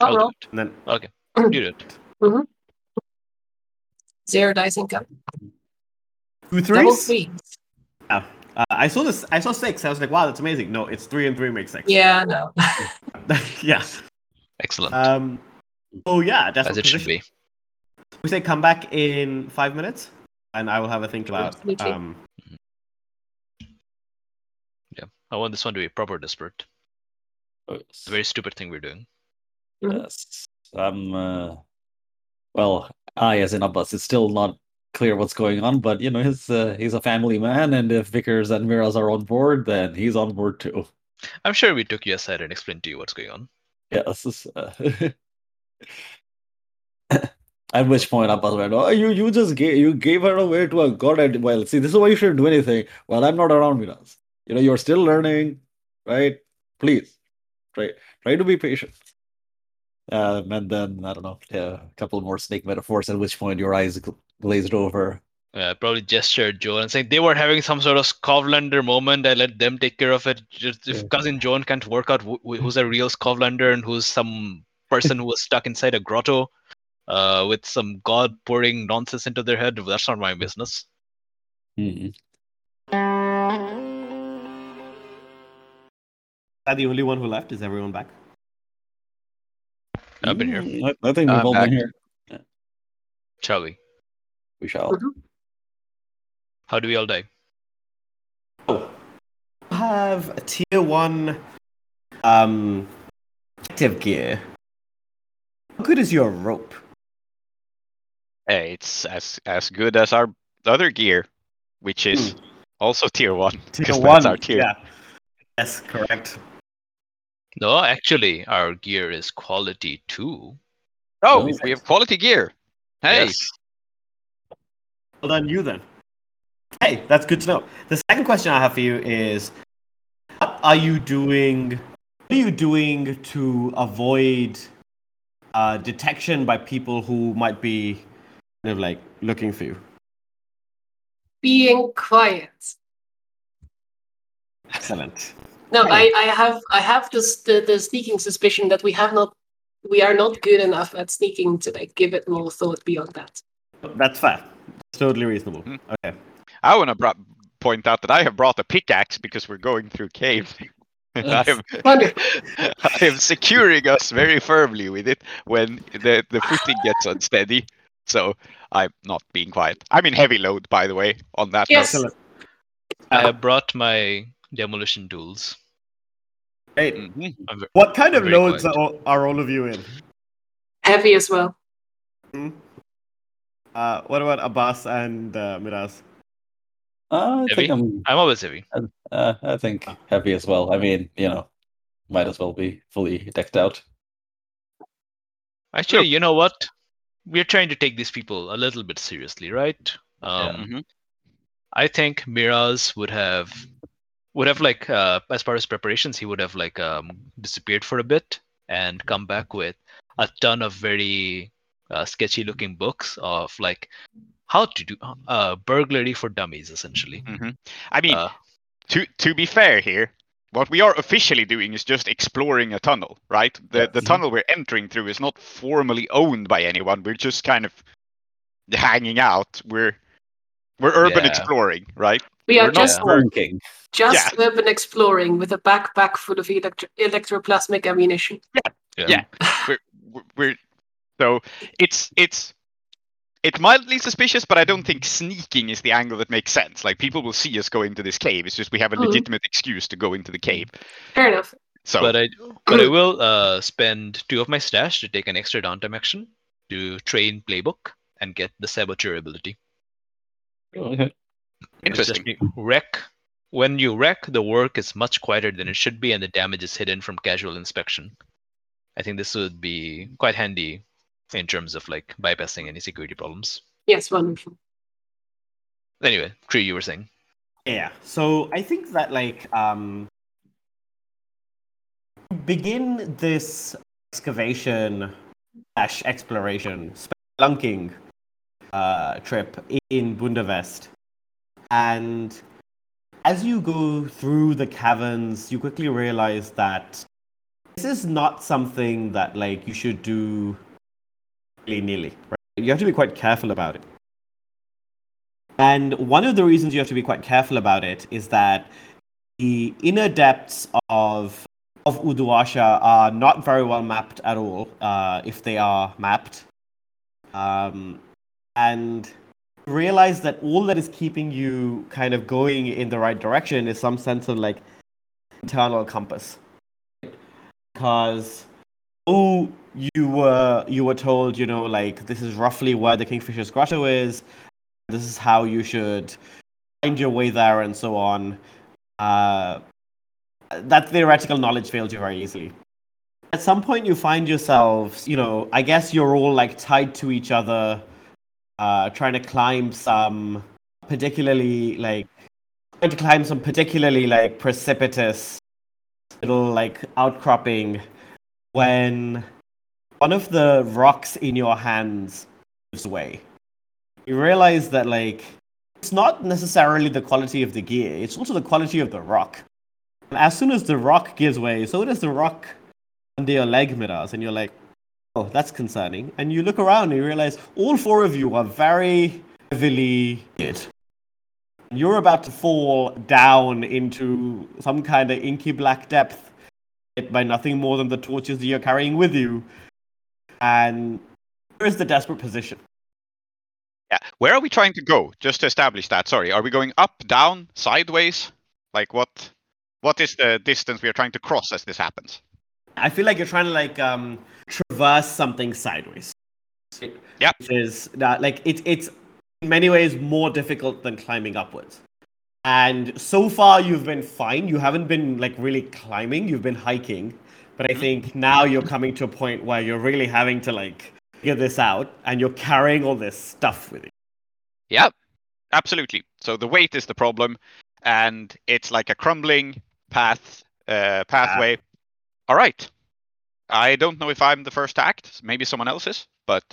I'll I'll roll. And then Okay, you do it. Zero dice income. two Double three. Yeah. Uh, I saw this. I saw six. I was like, wow, that's amazing. No, it's three and three makes six. Yeah, no. yeah. Excellent, Um. Oh yeah, that's as it should be. We say come back in five minutes, and I will have a think about. Absolutely. Um. I want this one to be proper desperate. Oh, It's very stupid thing we're doing. Yes. I'm uh well, I as in Abbas, it's still not clear what's going on, but you know, he's uh, he's a family man, and if Vickers and Miraz are on board, then he's on board too. I'm sure we took you aside and explained to you what's going on. Yes. uh, At which point Abbas went, Oh, you you just gave you gave her away to a god. Well, see, this is why you shouldn't do anything. Well, I'm not around Miraz. You know, you're still learning, right? Please try try to be patient. Um, and then I don't know, yeah, a couple more snake metaphors. At which point your eyes glazed over. Uh, probably gestured Joan and saying they were having some sort of Skovlander moment. I let them take care of it. Just if Yeah. cousin Joan can't work out wh- wh- who's a real Skovlander and who's some person who was stuck inside a grotto uh, with some god pouring nonsense into their head, that's not my business. Is that the only one who left? Is everyone back? I've been here. I, I think we've I'm all back. been here. Shall we? We shall. How do we all die? Oh, have a tier one um active gear. How good is your rope? Eh, it's as as good as our other gear, which is also tier one. Hmm. Tier 'cause one. That's our tier. Yeah. Yes, correct. No, actually, our gear is quality two. Oh, Oh. we have quality gear. Hey, Yes. Well done, you then. Hey, that's good to know. The second question I have for you is what are you doing what are you doing to avoid uh, detection by people who might be kind of like looking for you? Being quiet. Excellent. No, I, I have I have this the, the sneaking suspicion that we have not we are not good enough at sneaking to like give it more thought beyond that. That's fair. It's totally reasonable. Hmm. Okay. I want to br- point out that I have brought a pickaxe because we're going through cave. I am, I am securing us very firmly with it when the, the footing gets unsteady. So I'm not being quiet. I'm in heavy load, by the way, on that Yes. note. I have brought my demolition tools. Hey, Mhm. I'm what kind of Very loads are, all- are all of you in? Heavy as well. Uh, what about Abbas and uh, Miraz? Uh, I Heavy? think I'm. I'm always heavy. Uh, I think heavy as well. I mean, you know, might as well be fully decked out. Actually, you know what? We're trying to take these people a little bit seriously, right? Um, Mhm. I think Miraz would have would have like uh, as far as preparations, he would have like um, disappeared for a bit and come back with a ton of very uh, sketchy looking books of like how to do uh, burglary for dummies, essentially. Mhm. I mean, Uh, to to be fair here, what we are officially doing is just exploring a tunnel, right? The the Mhm. tunnel we're entering through is not formally owned by anyone. We're just kind of hanging out. We're we're urban Yeah. exploring, right? We are We're not just Working. Just urban exploring with a backpack full of electro- electroplasmic ammunition. Yeah. We're, we're, we're so it's it's it's mildly suspicious, but I don't think sneaking is the angle that makes sense. Like people will see us go into this cave. It's just we have a Mhm. legitimate excuse to go into the cave. Fair enough. So But I but I will uh, spend two of my stash to take an extra downtime action to train playbook and get the saboteur ability. Okay. It's interesting. you wreck. When you wreck, the work is much quieter than it should be, and the damage is hidden from casual inspection. I think this would be quite handy in terms of like bypassing any security problems. Yes, wonderful. Anyway, Tree, you were saying. Yeah. So I think that like um begin this excavation slash exploration spelunking uh trip in Bundavest. And as you go through the caverns, you quickly realize that this is not something that like you should do willy-nilly. Right? You have to be quite careful about it. And one of the reasons you have to be quite careful about it is that the inner depths of of Uduasha are not very well mapped at all, uh, if they are mapped. Um, and realize that all that is keeping you kind of going in the right direction is some sense of like internal compass. Because oh, you were you were told, you know, like this is roughly where the Kingfisher's Grotto is, this is how you should find your way there and so on. Uh, that theoretical knowledge fails you very easily. At some point, you find yourselves, you know, I guess you're all like tied to each other, uh, trying to climb some particularly like trying to climb some particularly like precipitous little like outcropping when one of the rocks in your hands gives way you realize that like it's not necessarily the quality of the gear it's also the quality of the rock. And as soon as the rock gives way so does the rock under your leg Miraz and you're like oh that's concerning and you look around and you realize all four of you are very heavily hit you're about to fall down into some kind of inky black depth by nothing more than the torches that you're carrying with you and here's the desperate position Yeah. Where are we trying to go? Just to establish that. Sorry. Are we going up, down, sideways? Like what? What is the distance we are trying to cross as this happens? I feel like you're trying to like um traverse something sideways. Yeah, Which is that like it, it's in many ways more difficult than climbing upwards. And so far you've been fine. You haven't been like really climbing, you've been hiking. But I think now you're coming to a point where you're really having to like figure this out and you're carrying all this stuff with you. Yep, absolutely. So the weight is the problem, and it's like a crumbling path uh, pathway. All right. I don't know if I'm the first to act. Maybe someone else is, but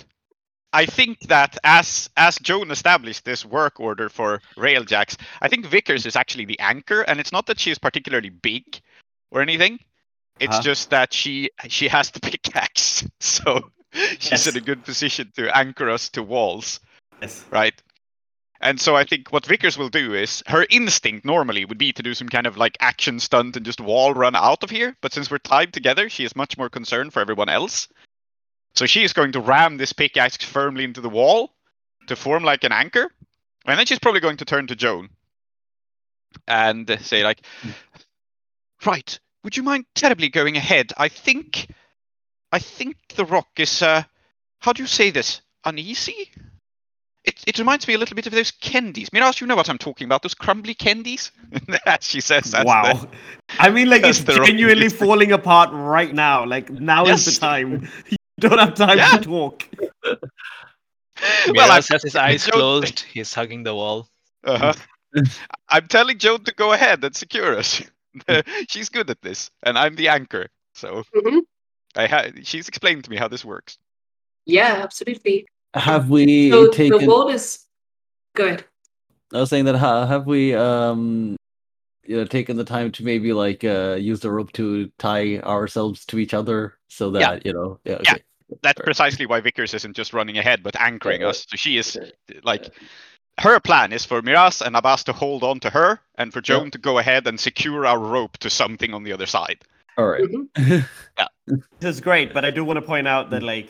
I think that as as Joan established this work order for Railjacks, I think Vickers is actually the anchor, and it's not that she's particularly big or anything. It's Uh-huh. just that she she has the pickaxe, so she's Yes. in a good position to anchor us to walls Yes. right? And so I think what Vickers will do is her instinct normally would be to do some kind of like action stunt and just wall run out of here. But since we're tied together, she is much more concerned for everyone else. So she is going to ram this pickaxe firmly into the wall to form like an anchor. And then she's probably going to turn to Joan and say like, "Right, would you mind terribly going ahead? I think, I think the rock is, uh, how do you say this? Uneasy? It, it reminds me a little bit of those candies. Miraz, you know what I'm talking about, those crumbly candies? She says, that's wow. the- I mean, like it's the wrong genuinely falling apart right now. Like now is the time. You don't have time Yeah. to talk. well, Miraz I'm, has his eyes Joan- closed. He's hugging the wall. uh-huh. I'm telling Joan to go ahead and secure us. she's good at this, and I'm the anchor. So Mhm. I ha- she's explained to me how this works. Yeah, absolutely. Have we So taken? the wall is good. I was saying that ha- have we um you know taken the time to maybe like uh use the rope to tie ourselves to each other so that Yeah. you know yeah Yeah. That's Fair. precisely why Vickers isn't just running ahead, but anchoring Yeah. us. So she is Okay. like her plan is for Miraz and Abbas to hold on to her, and for Yeah. Joan to go ahead and secure our rope to something on the other side. all right Mhm. This is great, but I do want to point out that like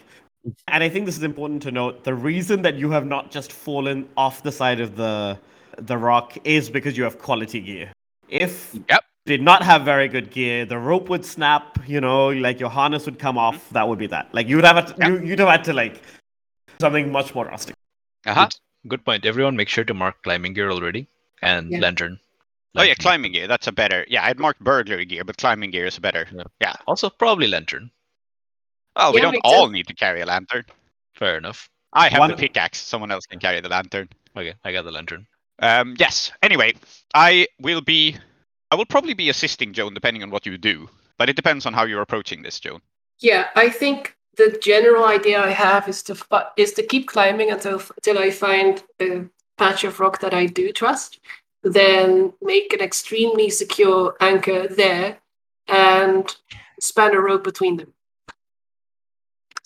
and I think this is important to note, the reason that you have not just fallen off the side of the the rock is because you have quality gear. If Yep. you did not have very good gear, the rope would snap, you know, like your harness would come off, that would be that. Like you would have to, you, you'd have had to like something much more drastic. Uh-huh. Good point. Everyone, make sure to mark climbing gear already and Yeah. lantern. Oh yeah, climbing gear. That's a better. Yeah, I'd marked burglary gear, but climbing gear is better. Yeah. Yeah. Also, probably lantern. Well, we Yeah, don't makes all sense. need to carry a lantern. Fair enough. I have One- the pickaxe. Someone else can carry the lantern. Okay, I got the lantern. Um, yes. Anyway, I will be. I will probably be assisting Joan depending on what you do, but it depends on how you're approaching this, Joan. Yeah, I think the general idea I have is to fi- is to keep climbing until until I find a patch of rock that I do trust, then make an extremely secure anchor there, and span a rope between them,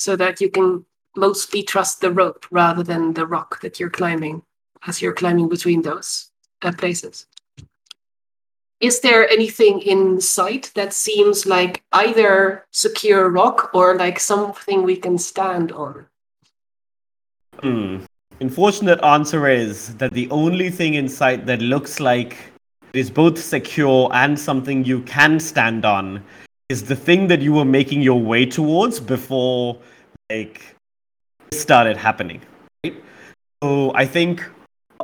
so that you can mostly trust the rope rather than the rock that you're climbing as you're climbing between those uh, places. Is there anything in sight that seems like either secure rock or like something we can stand on? Hmm. Unfortunate answer is that the only thing in sight that looks like is both secure and something you can stand on is the thing that you were making your way towards before like started happening. Right? So I think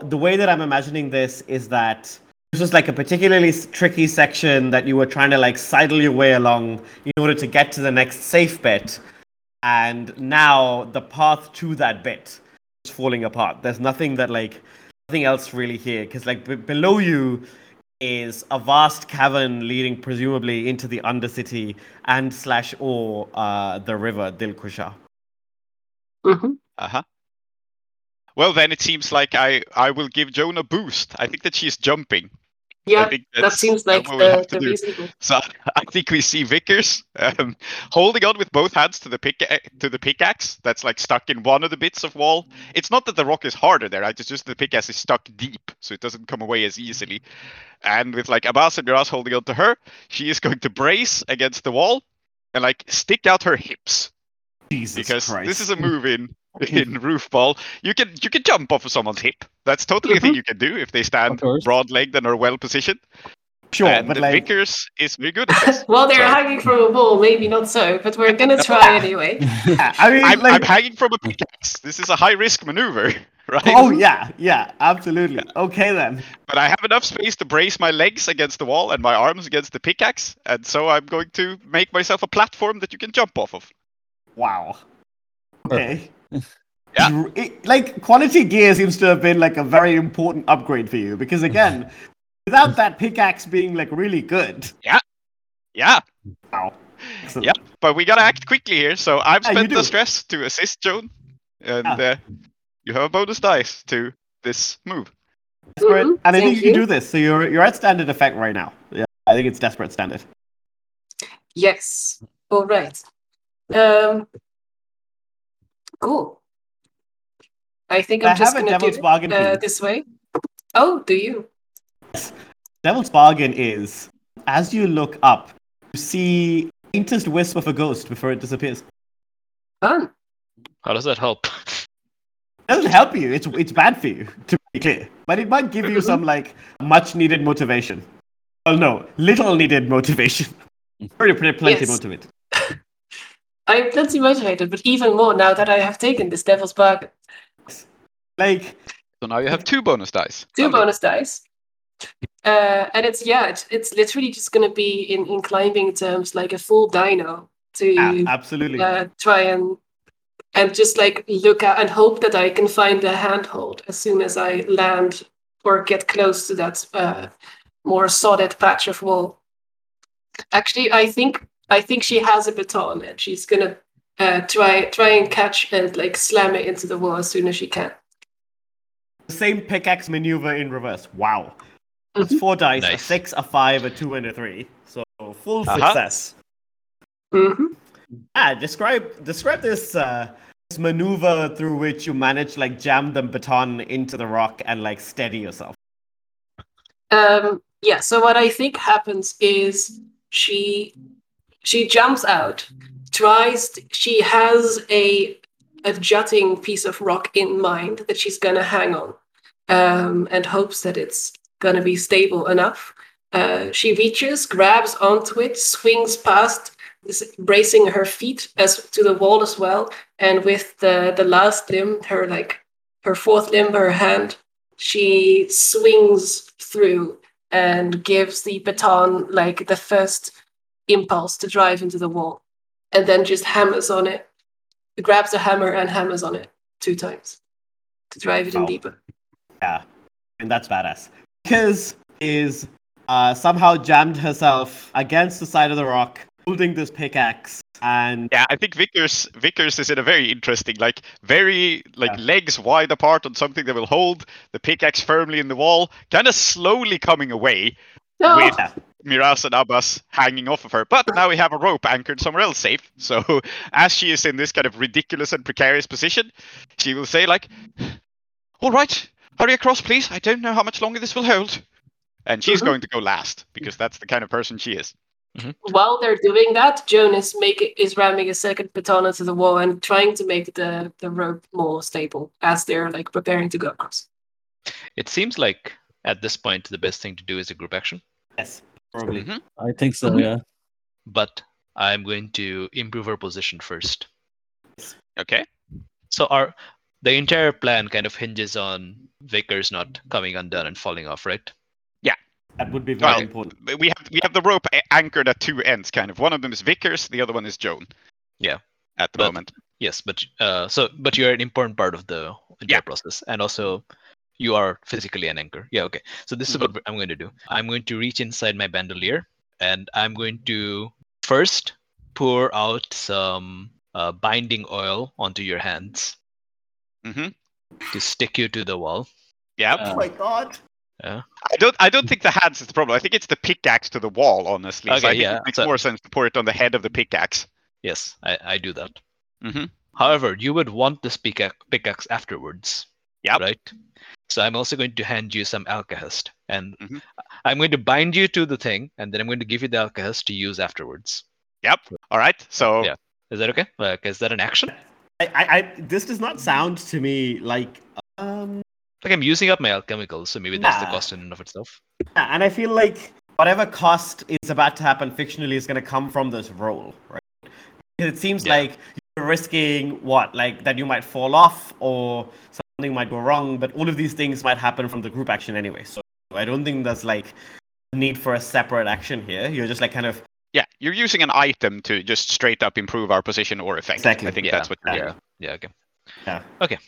the way that I'm imagining this is that this was like a particularly tricky section that you were trying to like sidle your way along in order to get to the next safe bit. And now the path to that bit is falling apart. There's nothing that like nothing else really here because like b- below you is a vast cavern leading presumably into the undercity and slash or uh, the river Dilkusha. hmm Uh huh. Well, then it seems like I I will give Joan a boost. I think that she's jumping. I Yeah, that seems like what we have the, to the do. So I think we see Vickers um, holding on with both hands to the pick to the pickaxe that's like stuck in one of the bits of wall. It's not that the rock is harder there, right? It's just the pickaxe is stuck deep, so it doesn't come away as easily. And with like Abbas and Miraz holding on to her, she is going to brace against the wall and like stick out her hips Jesus because Christ. this is a move in in roof ball. You can you can jump off of someone's hip. That's totally a thing mm-hmm. you can do if they stand broad legged and are well positioned. Sure, and but the like, Vickers is very good at well, they're So- hanging from a wall, maybe not so, but we're gonna try anyway. I mean, I'm, like, I'm hanging from a pickaxe. This is a high risk maneuver, right? oh yeah, yeah, absolutely. Okay then. But I have enough space to brace my legs against the wall and my arms against the pickaxe, and so I'm going to make myself a platform that you can jump off of. Wow. Okay. Yeah. It- like quality gear seems to have been like a very important upgrade for you because again, without that pickaxe being like really good. Yeah, Yeah. Wow. Excellent. Yep. but we gotta act quickly here. So I've Yeah, spent the stress to assist Joan, and Yeah. uh, you have a bonus dice to this move. Desperate. Mhm, And I think thank you can you. do this. So you're you're at standard effect right now. Yeah. I think it's desperate standard. Yes. All right. Um. Cool. I think I I'm just have a gonna devil's do bargain uh, this way. Oh, do you? Devil's bargain is as you look up, you see faintest wisp of a ghost before it disappears. Fun. How does that help? doesn't help you. It's it's bad for you, to be clear. But it might give you some like much needed motivation. Well, no, little needed motivation. Pretty, pretty plenty Yes. motivated. I'm plenty motivated, but even more now that I have taken this devil's bargain. Like, So now you have two bonus dice. Two Lovely. bonus dice. Uh, and it's yeah, it's, it's literally just gonna be in, in climbing terms like a full dyno to yeah, absolutely. uh, try and and just like look at and hope that I can find a handhold as soon as I land or get close to that uh, more solid patch of wall. Actually, I think I think she has a baton and she's gonna uh, try try and catch and like slam it into the wall as soon as she can. The same pickaxe maneuver in reverse. Wow. It's Mhm. four dice, a six, a five, a two, and a three. So full Uh-huh. success. hmm Ah, describe describe this uh, this maneuver through which you manage like jam the baton into the rock and like steady yourself. Um, yeah. So what I think happens is she she jumps out, tries. she has a a jutting piece of rock in mind that she's gonna hang on, um, and hopes that it's gonna be stable enough. Uh, she reaches, grabs onto it, swings past, bracing her feet as to the wall as well, and with the the last limb, her like her fourth limb, her hand, she swings through and gives the baton like the first impulse to drive into the wall and then just hammers on it. Grabs a hammer and hammers on it two times to drive it in deeper. Yeah, and that's badass. Because is uh, somehow jammed herself against the side of the rock, holding this pickaxe, and Yeah, I think Vickers Vickers is in a very interesting, like very like Yeah. legs wide apart on something that will hold the pickaxe firmly in the wall, kind of slowly coming away, no With- yeah, Miraz and Abbas hanging off of her. But now we have a rope anchored somewhere else safe. So as she is in this kind of ridiculous and precarious position, she will say like, "All right, hurry across, please. I don't know how much longer this will hold." And she's Mhm. going to go last because that's the kind of person she is. while they're doing that joan is making is ramming a second baton into the wall and trying to make the the rope more stable as they're like preparing to go across It seems like at this point the best thing to do is a group action, yes, probably. Mhm. I think so. Mhm. Yeah. but I'm going to improve our position first. Okay. So our the entire plan kind of hinges on Vickers not coming undone and falling off, right? Yeah. That would be very Well, important. But We have we have the rope anchored at two ends, kind of. One of them is Vickers, the other one is Joan. Yeah. At the But- moment. Yes, but uh, so but you're an important part of the entire Yeah. process, and also you are physically an anchor. Yeah, okay. So this is what I'm going to do. I'm going to reach inside my bandolier, and I'm going to first pour out some uh, binding oil onto your hands hmm to stick you to the wall. Yeah. Uh, oh my god! Yeah. I don't I don't think the hands is the problem. I think it's the pickaxe to the wall, honestly. so Okay, I think yeah, it makes so- more sense to pour it on the head of the pickaxe. Yes, I, I do that. hmm However, you would want this pickaxe, pickaxe afterwards. Yeah. Right? So I'm also going to hand you some alkahest. And Mhm. I'm going to bind you to the thing, and then I'm going to give you the alkahest to use afterwards. Yep. All right. So Yeah. Is that okay? Like, is that an action? I, I, I, this does not sound to me like um, Like I'm using up my alchemicals, so maybe that's the cost in and of itself. Yeah, and I feel like whatever cost is about to happen fictionally is going to come from this roll, right? It seems Yeah. like you're risking what, like that you might fall off or something might go wrong, but all of these things might happen from the group action anyway. So I don't think there's like need for a separate action here. You're just like kind of Yeah, you're using an item to just straight up improve our position or effect. Exactly. I think Yeah, that's what you're Yeah. doing. Yeah. Okay. Yeah. Okay.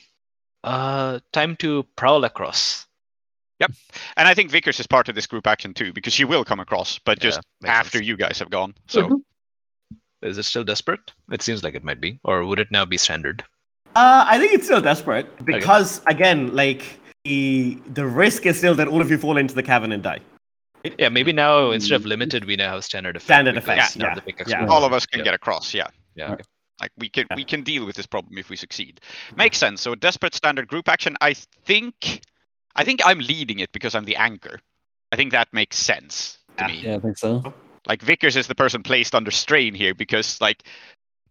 Uh, time to prowl across. Yep. And I think Vickers is part of this group action too, because she will come across, but Yeah, just makes after sense. you guys have gone. So Mhm. Is it still desperate? It seems like it might be, or would it now be standard? Uh, I think it's still desperate because again, like the the risk is still that all of you fall into the cavern and die. Yeah, maybe now instead of limited, we now have standard effect. Standard because effect, now yeah, yeah. all of us can Yeah. get across. Yeah, Yeah. Okay. like we can Yeah. we can deal with this problem if we succeed. Makes sense. So desperate standard group action. I think I think I'm leading it because I'm the anchor. I think that makes sense to Yeah. me. Yeah, I think so. Like Vickers is the person placed under strain here because like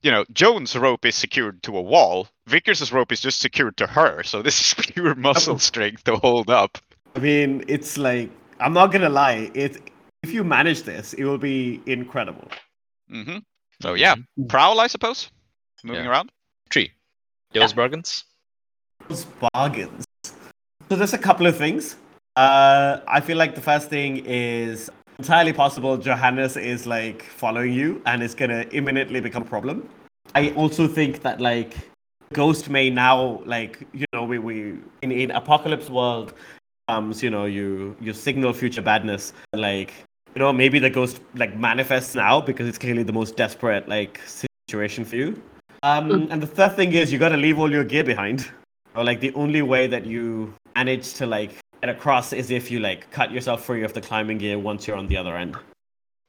you know Joan's rope is secured to a wall. Vickers' rope is just secured to her. So this is pure muscle strength to hold up. I mean, it's like I'm not gonna lie. It if you manage this, it will be incredible. Mm-hmm. So yeah, Mhm. prowl I suppose. Moving Yeah. around. Tree. Devil's bargains. Those bargains. So there's a couple of things. Uh, I feel like the first thing is entirely possible. Johannes is like following you, and it's gonna imminently become a problem. I also think that like Ghost may now like you know we we in in Apocalypse world comes you know you you signal future badness like you know maybe the ghost like manifests now because it's clearly the most desperate like situation for you. Um, and the third thing is you got to leave all your gear behind or like the only way that you manage to like get across is if you like cut yourself free of the climbing gear once you're on the other end.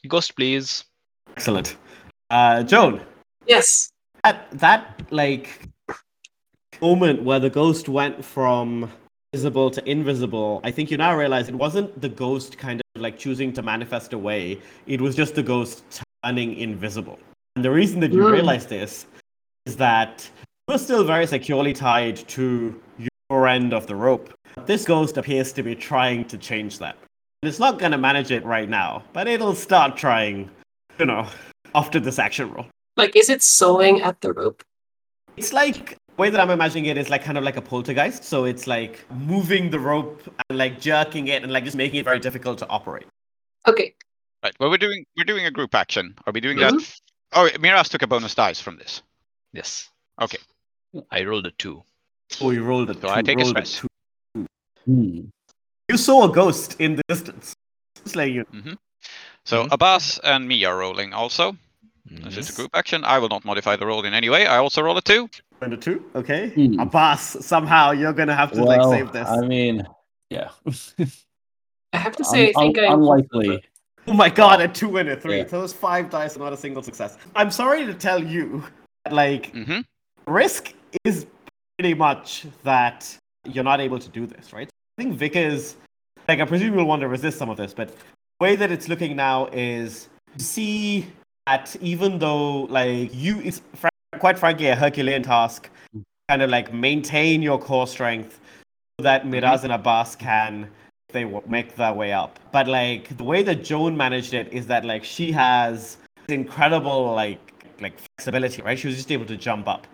Ghost, please. Excellent. Uh, Joan, Yes. At that like moment where the ghost went from visible to invisible, I think you now realize it wasn't the ghost kind of like choosing to manifest away. It was just the ghost turning invisible. And the reason that you Mm. realize this is that you're still very securely tied to your end of the rope. This ghost appears to be trying to change that. And it's not going to manage it right now, but it'll start trying, you know, after this action roll. Like, is it sewing at the rope? It's like the way that I'm imagining it is like kind of like a poltergeist. So it's like moving the rope and like jerking it and like just making it very difficult to operate. Okay. Right. Well, we're doing we're doing a group action. Are we doing Mhm. that? Oh, Miraz took a bonus dice from this. Yes. Okay. I rolled a two. Oh, you rolled a So two. I take a rolled a two. Hmm. You saw a ghost in the distance. It's like you. So Mhm. Abbas and me are rolling also. This is a group action. I will not modify the roll in any way. I also roll a two. And a two. Okay. Hmm. Abbas, somehow you're gonna have to like save this. I mean, yeah. I have to say, I Un- think un- I. unlikely. Oh my god, a two and a three. Yeah. Those five dice are not a single success. I'm sorry to tell you, that, like, hmm risk is pretty much that you're not able to do this, right? I think Vickers, like, I presume you'll want to resist some of this, but the way that it's looking now is you see that even though, like, you, it's fr- quite frankly a Herculean task, kind of like maintain your core strength so that mm-hmm. Miraz and Abbas can they w- make their way up. But like the way that Joan managed it is that like she has incredible like like flexibility, right? She was just able to jump up.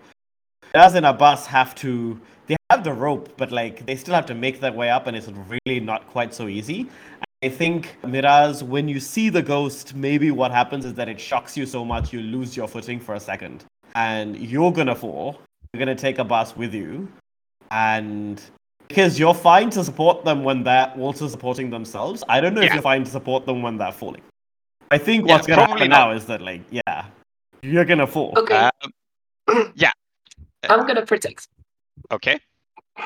Miraz and Abbas have to they have the rope, but like they still have to make their way up, and it's really not quite so easy. I think Miraz, when you see the ghost, maybe what happens is that it shocks you so much you lose your footing for a second, and you're gonna fall. You're gonna take Abbas with you, and because you're fine to support them when they're also supporting themselves. I don't know if you're fine to support them when they're falling. I think Yeah, what's gonna happen not. now is that like yeah, you're gonna fall. Okay. Um, yeah. I'm gonna protect. Okay.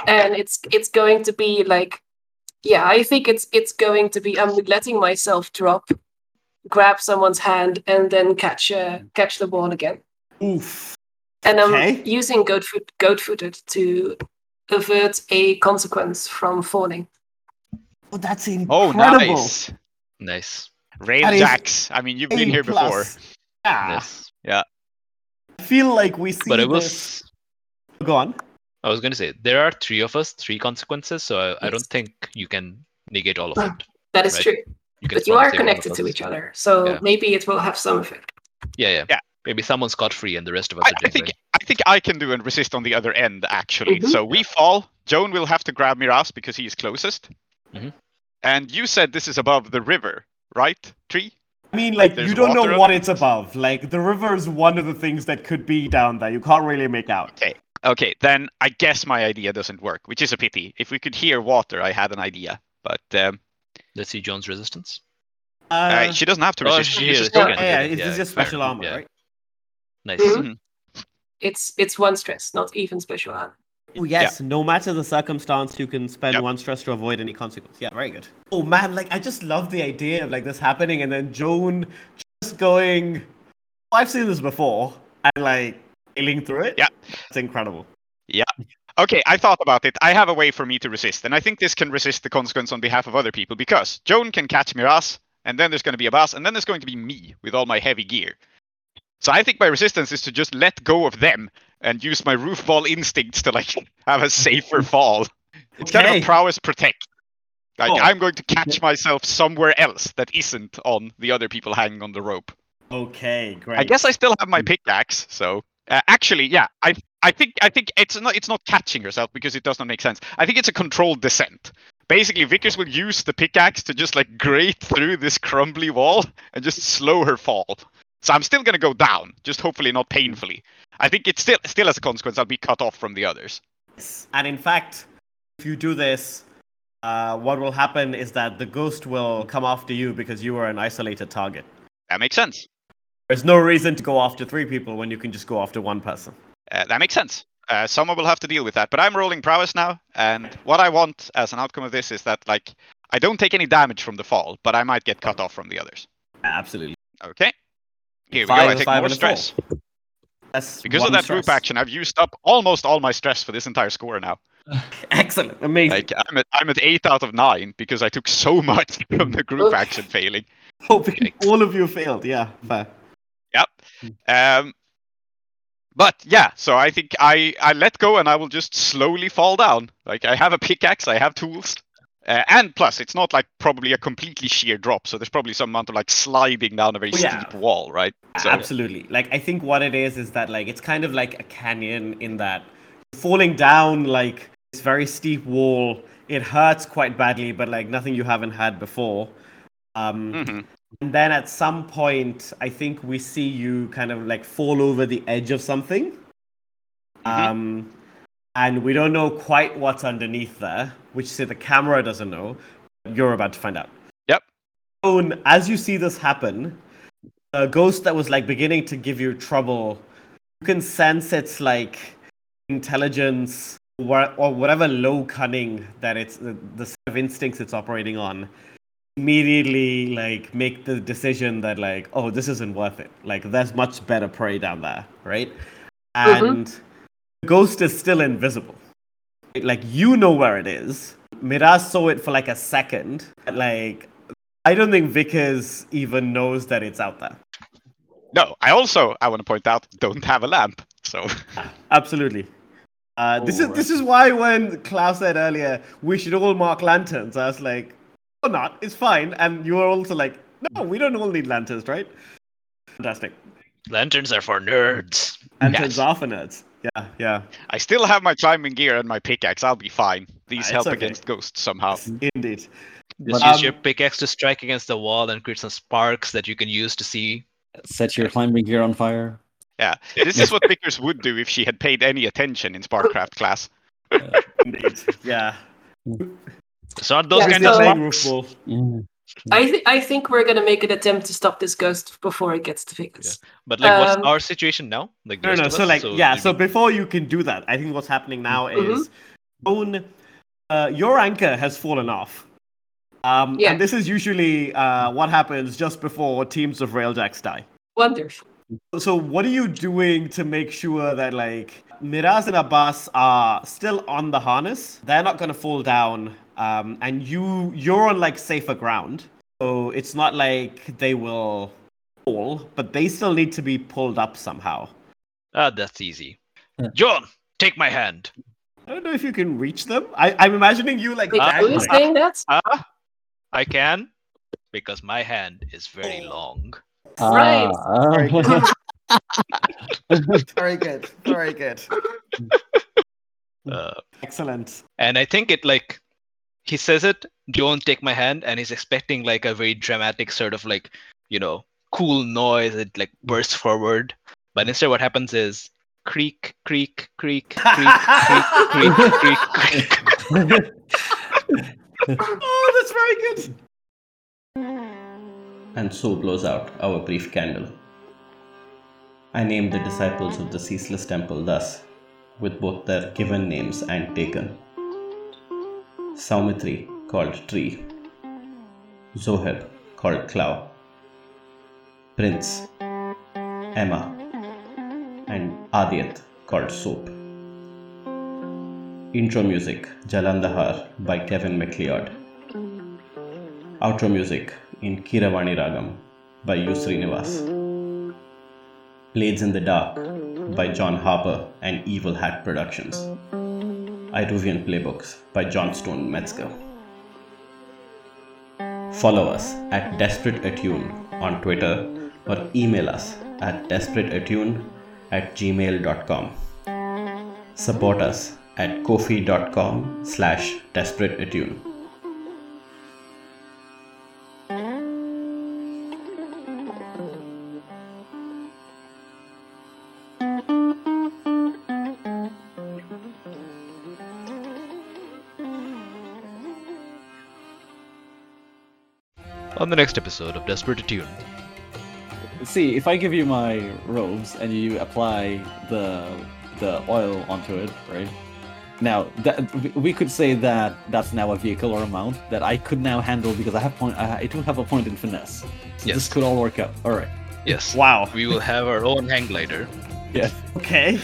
and it's it's going to be like yeah i think it's it's going to be i'm letting myself drop grab someone's hand and then catch uh, catch the ball again Oof. and i'm Okay. using goat foot goat footed to avert a consequence from falling Oh, that's incredible! Oh, nice. Nice. Rail That is jacks. I mean, you've been A here before. plus. Yeah. Yes. I feel like we see But it this- was. Go on. I was going to say there are three of us, three consequences, so I, I don't think you can negate all of Ah. it. that is Right. true can But you are save one of connected to each other, so Yeah. maybe it will have some effect. Yeah, yeah. Yeah. Maybe someone's scot free and the rest of us I, are I think. I think I can do and resist on the other end actually. Mhm. So we fall. Joan will have to grab Miraz because he is closest. Mhm. And you said this is above the river, right? Tree. I mean, like, there's you don't know what it's above. Like, the river is one of the things that could be down there. You can't really make out. Okay, then I guess my idea doesn't work, which is a pity. If we could hear water, I had an idea, but um, Let's see Joan's resistance. Uh, uh, she doesn't have to Oh, resist. she is- just she go- yeah, can yeah, do it's yeah, just fair. special armor, Yeah. right? Nice. Mhm. It's it's one stress, not even special armor. Oh yes, no matter the circumstance, you can spend Yep. one stress to avoid any consequence. Yeah, very good. Oh man, like I just love the idea of like this happening and then Joan just going. "Oh, I've seen this before and like sailing through it. Yeah. it's incredible. Yeah. Okay, I thought about it. I have a way for me to resist, and I think this can resist the consequence on behalf of other people because Joan can catch Miraz, and then there's going to be Abbas, and then there's going to be me with all my heavy gear. So I think my resistance is to just let go of them and use my roof ball instincts to like have a safer fall. It's kind of a prowess protect. Like Oh. I'm going to catch myself somewhere else that isn't on the other people hanging on the rope. Okay, great. I guess I still have my pickaxe, so uh, actually, yeah, I I think I think it's not it's not catching herself because it does not make sense. I think it's a controlled descent. Basically, Vickers will use the pickaxe to just like grate through this crumbly wall and just slow her fall. So I'm still gonna go down, just hopefully not painfully. I think it's still still as a consequence I'll be cut off from the others. And in fact, if you do this, uh, what will happen is that the ghost will come after you because you are an isolated target. That makes sense. There's no reason to go after three people when you can just go after one person. Uh, that makes sense. Uh, someone will have to deal with that. But I'm rolling prowess now, and what I want as an outcome of this is that like I don't take any damage from the fall, but I might get cut off from the others. Absolutely. Okay. Here we go. I take five more and a four. stress. That's Because of that stress. group action, I've used up almost all my stress for this entire score now. Excellent. Amazing. Like I'm at I'm at eight out of nine because I took so much from the group action failing. Hoping Yikes. all of you failed. Yeah, fair. Yep. Um. But yeah, so I think I I let go and I will just slowly fall down. Like I have a pickaxe, I have tools, uh, and plus it's not like probably a completely sheer drop, so there's probably some amount of like sliding down a very Oh, yeah. steep wall, right? So Absolutely. Like I think what it is is that like it's kind of like a canyon in that falling down like this very steep wall. It hurts quite badly, but like nothing you haven't had before. Um, mhm. And then at some point, I think we see you kind of like fall over the edge of something. Um, and we don't know quite what's underneath there, which say the camera doesn't know. You're about to find out. Yep. Owen, as you see this happen, a ghost that was like beginning to give you trouble, you can sense its like intelligence or, or whatever low cunning that it's the, the set of instincts it's operating on immediately like make the decision that like oh this isn't worth it. Like there's much better prey down there right? Mhm. and the ghost is still invisible. Like you know where it is. Miraz saw it for like a second. Like i don't think vickers even knows that it's out there. No, I also I want to point out don't have a lamp. So. Absolutely. Uh, this is Oh, this is why when Klaus said earlier we should all mark lanterns, I was like, or not, it's fine. And you are also like, no, we don't all need lanterns, right? Fantastic. Lanterns are for nerds. Lanterns Yes. are for nerds. Yeah, yeah, I still have my climbing gear and my pickaxe. I'll be fine. These Ah, help okay. against ghosts somehow. indeed. Just But- use your Um, pickaxe to strike against the wall and create some sparks that you can use to see. Set your climbing gear on fire. Yeah, this is what Vickers would do if she had paid any attention in Sparkcraft class. Indeed. Yeah. It's not those Yeah, kind so- of Big sparks. roof. Mm. I th- I think we're gonna make an attempt to stop this ghost before it gets to Vickers. But like, what's Um, our situation now? Like, No, no. So us? like, yeah. you So can- before you can do that, I think what's happening now Mhm. is, Owen, uh, your anchor has fallen off. Um, Yeah. And this is usually uh, what happens just before teams of railjacks die. Wonderful. So what are you doing to make sure that like Miraz and Abbas are still on the harness? They're not gonna fall down, um, and you you're on like safer ground. So it's not like they will fall, but they still need to be pulled up somehow. Ah, that's easy. Joan, take my hand. I don't know if you can reach them. I, I'm imagining you like Wait, who is dangling. saying that? Ah, I can. because my hand is very long. Right. Ah, Very good. Very good. Uh, Excellent. and I think it like he says it, Joan, take my hand, and he's expecting like a very dramatic sort of like you know cool noise. It like bursts forward, but instead what happens is creak, creak, creak, creak, creak, creak, creak, creak. Oh, that's very good. and so blows out our brief candle. I named the disciples of the ceaseless temple thus, with both their given names and taken. Soumithri, called Tree, Zoheb, called Klow, Prince, Emma, and Aadiyat, called Soap. Intro music Jalandhar by Kevin Macleod. Outro music in Kiravani Ragam by U. Srinivas. Blades in the Dark by John Harper and Evil Hat Productions. Iruvian Playbooks by Johnstone Metzger. Follow us at Desperate Attune on Twitter or email us at desperateattune at gmail.com. Support us at ko-fi.com slash desperateattune. On the next episode of Desperate Attune, See, if I give you my robes and you apply the the oil onto it, right? Now, that, we could say that that's now a vehicle or a mount that I could now handle because I have point. I, I do have a point in finesse. So Yes. This could all work out. All right. yes, Wow. we will have our own hang glider. Yes. Okay.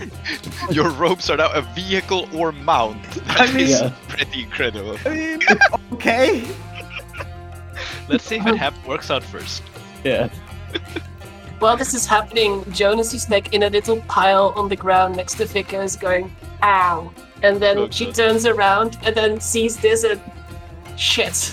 Your robes are now a vehicle or mount. That mean- is Yeah. pretty incredible. I mean, okay. Let's see if it oh. hap- works out first. Yeah. While this is happening, Jonas is like in a little pile on the ground next to Vickers going, ow. And then Oh, she God. turns around and then sees this and shit.